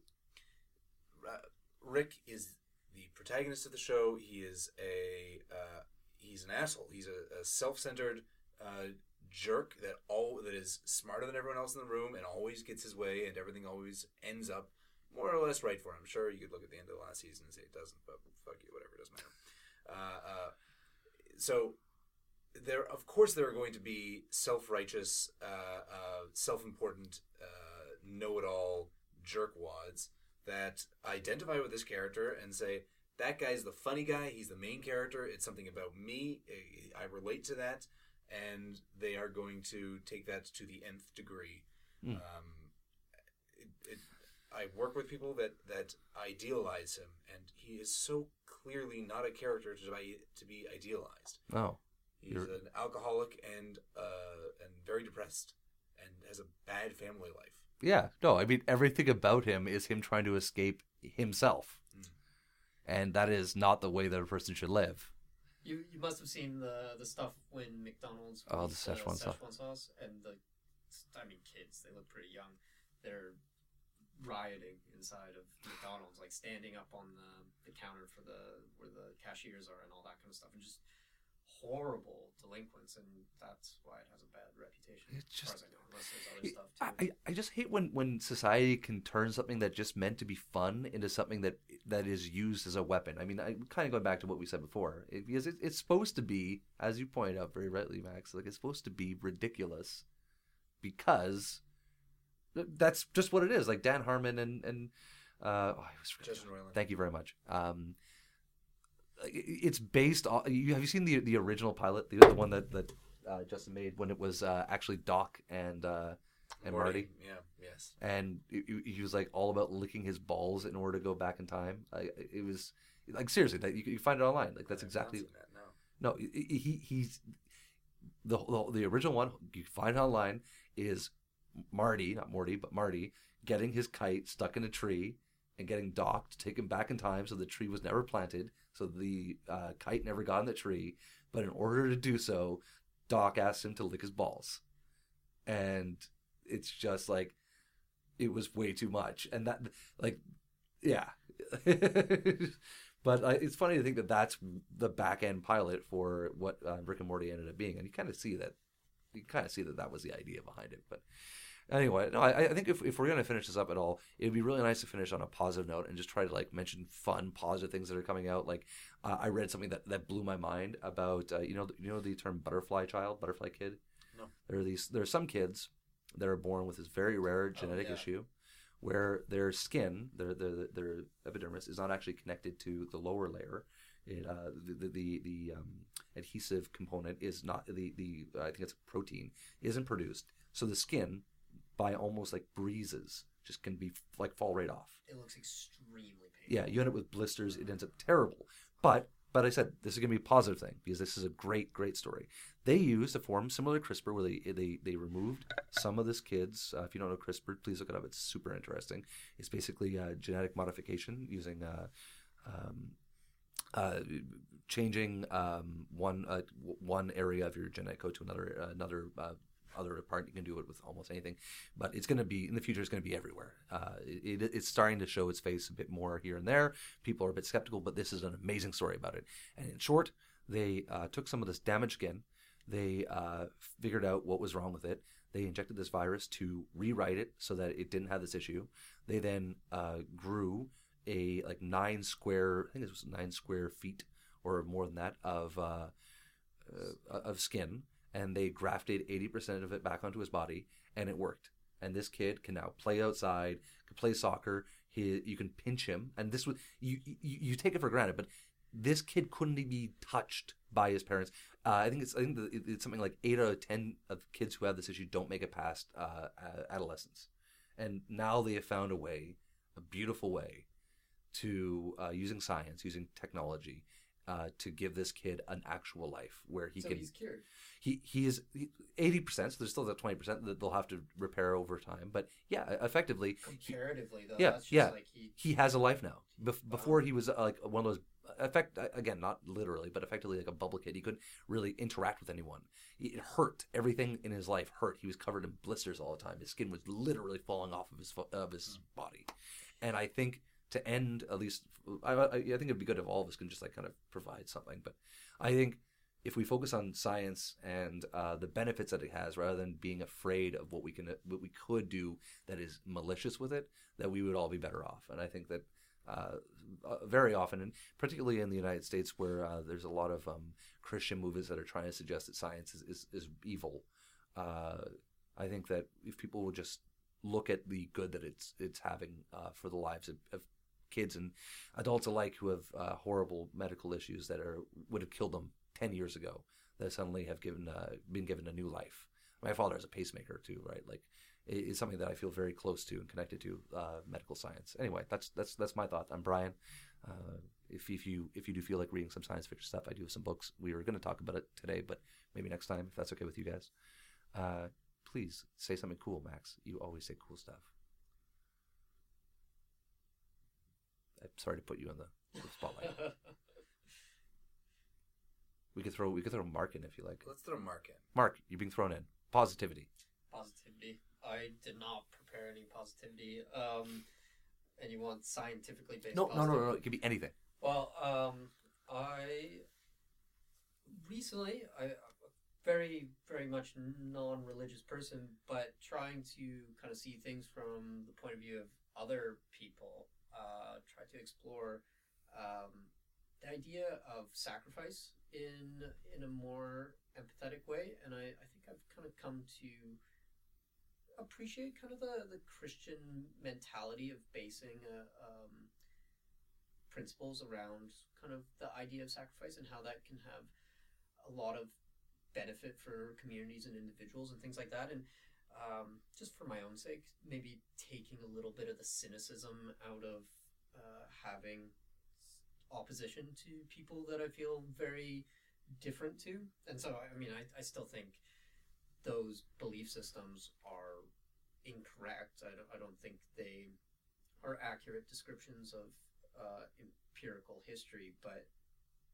Uh, Rick is the protagonist of the show. He is a. Uh, he's an asshole. He's a, a self-centered uh, jerk that all that is smarter than everyone else in the room and always gets his way, and everything always ends up more or less right for him. Sure, you could look at the end of the last season and say it doesn't, but fuck you, whatever. It doesn't matter. Uh, uh, so there of course there are going to be self-righteous uh, uh, self-important uh, know-it-all jerkwads that identify with this character and say that guy's the funny guy he's the main character it's something about me i I relate to that and they are going to take that to the nth degree Mm. um, it, it, i work with people that that idealize him and he is so clearly not a character to be, to be idealized Oh, He's You're- an alcoholic and uh, and very depressed, and has a bad family life. yeah, no, I mean everything about him is him trying to escape himself, Mm. and that is not the way that a person should live. You you must have seen the the stuff when McDonald's Oh, the released, uh, Szechuan sauce. Szechuan sauce and the I mean kids they look pretty young they're rioting inside of McDonald's like standing up on the, the counter for the where the cashiers are and all that kind of stuff and just horrible delinquents and that's why it has a bad reputation It's as far just- as I know unless there's other stuff I, too. I I just hate when, when society can turn something that just meant to be fun into something that that is used as a weapon. I mean, I kind of going back to what we said before, it, because it, it's supposed to be, as you pointed out very rightly, Max, like it's supposed to be ridiculous because that's just what it is. Like Dan Harmon and and uh, oh, I was Justin Roiland. Thank you very much. Um, it's based on. You have you seen the the original pilot, the, the one that that uh, Justin made when it was uh, actually Doc and uh, and Marty, Yeah. Yes. and he, he- was like all about licking his balls in order to go back in time. I, it was like seriously, that you, you find it online. Like that's exactly that, no. no. He, he he's the, the the original one you find it online is Marty, not Morty, but Marty getting his kite stuck in a tree and getting docked, taken back in time, so the tree was never planted, so the uh, kite never got in the tree. But in order to do so, Doc asked him to lick his balls, and it's just like it was way too much, and that like yeah. but uh, it's funny to think that that's the back end pilot for what uh, Rick and Morty ended up being, and you kind of see that you kind of see that that was the idea behind it. But anyway, no, I, I think if, if we're gonna finish this up at all, it'd be really nice to finish on a positive note and just try to like mention fun, positive things that are coming out. Like uh, I read something that, that blew my mind about uh, you know you know the term butterfly child, butterfly kid. No. There are these there are some kids that are born with this very rare genetic yeah. issue where their skin, their, their their epidermis, is not actually connected to the lower layer. It, uh, the the, the um, adhesive component is not the the I think it's a protein isn't produced, so the skin, by almost like breezes, just can be like fall right off. It looks extremely painful. Yeah, you end up with blisters. It ends up terrible. But but I said this is gonna be a positive thing because this is a great great story. They used a form similar to CRISPR where they they, they removed some of this kid's. Uh, if you don't know CRISPR, please look it up. It's super interesting. It's basically uh, genetic modification using. Uh, um, uh, changing um, one uh, w- one area of your genetic code to another uh, another uh, other part. You can do it with almost anything, but it's going to be in the future. It's going to be everywhere. Uh, it, it- it's starting to show its face a bit more here and there. People are a bit skeptical, but this is an amazing story about it. And in short, they uh, took some of this damaged skin. They uh, figured out what was wrong with it. They injected this virus to rewrite it so that it didn't have this issue. They then uh, grew a like nine square, I think it was nine square feet or more than that of uh, uh, of skin, and they grafted eighty percent of it back onto his body, and it worked. And this kid can now play outside, can play soccer. He, you can pinch him, and this was you, you you take it for granted, but this kid couldn't be touched by his parents. Uh, I think it's I think it's something like eight out of ten of kids who have this issue don't make it past uh, adolescence, and now they have found a way, a beautiful way, to uh, using science, using technology, uh, to give this kid an actual life where he so can he's cured. he he is eighty percent. So there's still that twenty percent that they'll have to repair over time. But yeah, effectively, Comparatively, though, yeah, that's just yeah. like he. he has a life now. Bef- Before he was uh, like one of those effect again, not literally, but effectively like a bubble kid. He couldn't really interact with anyone. It hurt. Everything in his life hurt. He was covered in blisters all the time. His skin was literally falling off of his fo- of his body. And I think to end at least, I, I, I think it'd be good if all of us can just like kind of provide something. But I think if we focus on science and uh, the benefits that it has, rather than being afraid of what we can, what we could do that is malicious with it, that we would all be better off. And I think that uh, uh, very often, and particularly in the United States, where uh, there's a lot of um, Christian movies that are trying to suggest that science is is, is evil. Uh, I think that if people would just look at the good that it's it's having uh, for the lives of, of kids and adults alike who have uh, horrible medical issues that are would have killed them ten years ago, that suddenly have given uh, been given a new life. My father is a pacemaker too, right? Like it is something that I feel very close to and connected to uh, medical science. Anyway, that's that's that's my thought. I'm Brian. Uh, if if you if you do feel like reading some science fiction stuff, I do have some books. We were going to talk about it today, but maybe next time if that's okay with you guys. Uh, please say something cool, Max. You always say cool stuff. I'm sorry to put you on the, the spotlight. we could throw we could throw Mark in if you like. Let's throw Mark in. Mark, you're being thrown in. Positivity. positivity. I did not prepare any positivity. Um, and you want scientifically based? No, no, no, no, no. It could be anything. Well, um, I recently I I'm a very very much non-religious person, but trying to kind of see things from the point of view of other people. Uh, try to explore um, the idea of sacrifice in in a more empathetic way, and I, I think I've kind of come to appreciate kind of the, the Christian mentality of basing a, um, principles around kind of the idea of sacrifice and how that can have a lot of benefit for communities and individuals and things like that. And um, just for my own sake, maybe taking a little bit of the cynicism out of uh, having opposition to people that I feel very different to. And so, I mean, I, I still think those belief systems are incorrect. I don't, I don't think they are accurate descriptions of uh, empirical history, but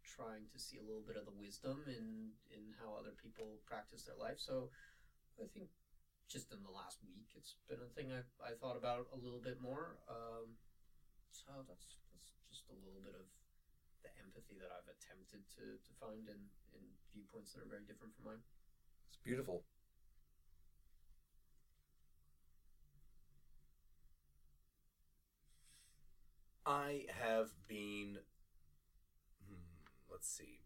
trying to see a little bit of the wisdom in, in how other people practice their life. So I think just in the last week, it's been a thing I, I thought about a little bit more. Um, so that's, that's just a little bit of the empathy that I've attempted to, to find in, in viewpoints that are very different from mine. It's beautiful. I have been. Hmm, let's see.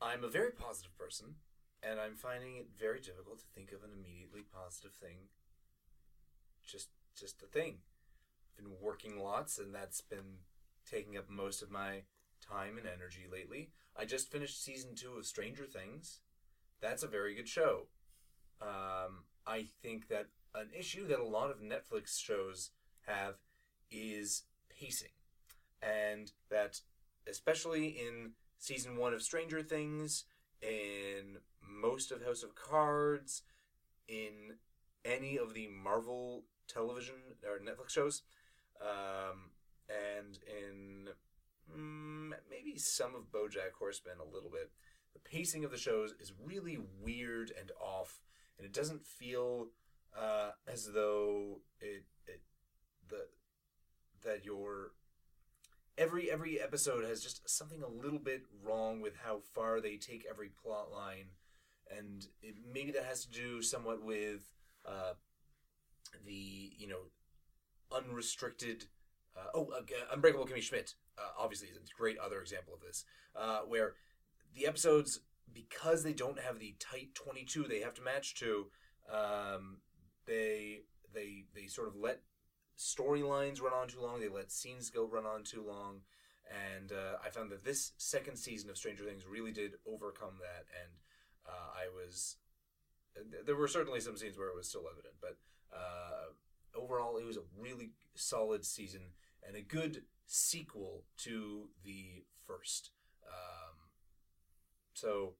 I'm a very positive person, and I'm finding it very difficult to think of an immediately positive thing. Just, just a thing. I've been working lots, and that's been taking up most of my time and energy lately. I just finished season two of Stranger Things. That's a very good show. Um, I think that an issue that a lot of Netflix shows have is pacing. And that, especially in season one of Stranger Things, in most of House of Cards, in any of the Marvel television or Netflix shows, um, and in mm, maybe some of Bojack Horseman a little bit, the pacing of the shows is really weird and off, and it doesn't feel uh, as though it, it the that your every every episode has just something a little bit wrong with how far they take every plot line. And it, maybe that has to do somewhat with uh, the you know unrestricted uh, oh uh, unbreakable kimmy schmidt uh, obviously is a great other example of this uh, where the episodes because they don't have the tight 22 they have to match to um, they they they sort of let storylines run on too long. They let scenes go run on too long, and uh, I found that this second season of Stranger Things really did overcome that. And uh, I was there were certainly some scenes where it was still evident, but uh, overall, it was a really solid season and a good sequel to the first. Um, so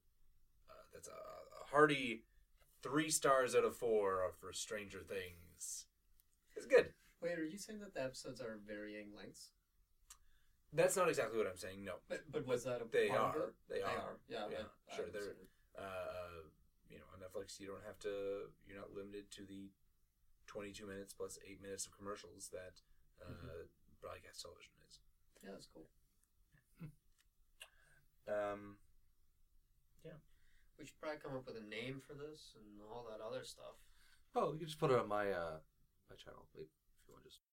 uh, that's a, a hearty three stars out of four for Stranger Things. It's good. Wait, are you saying that the episodes are varying lengths? That's not exactly what I'm saying. No, But but was that a they part are. of it? They, are. Yeah, Yeah, I- I sure, would they're- Uh, you know, on Netflix, you don't have to. You're not limited to the 22 minutes plus eight minutes of commercials that uh, Mm-hmm. broadcast television is. Yeah, that's cool. Um, yeah, We should probably come up with a name for this and all that other stuff. Oh, you can just put it on my uh my channel. Wait, you want to just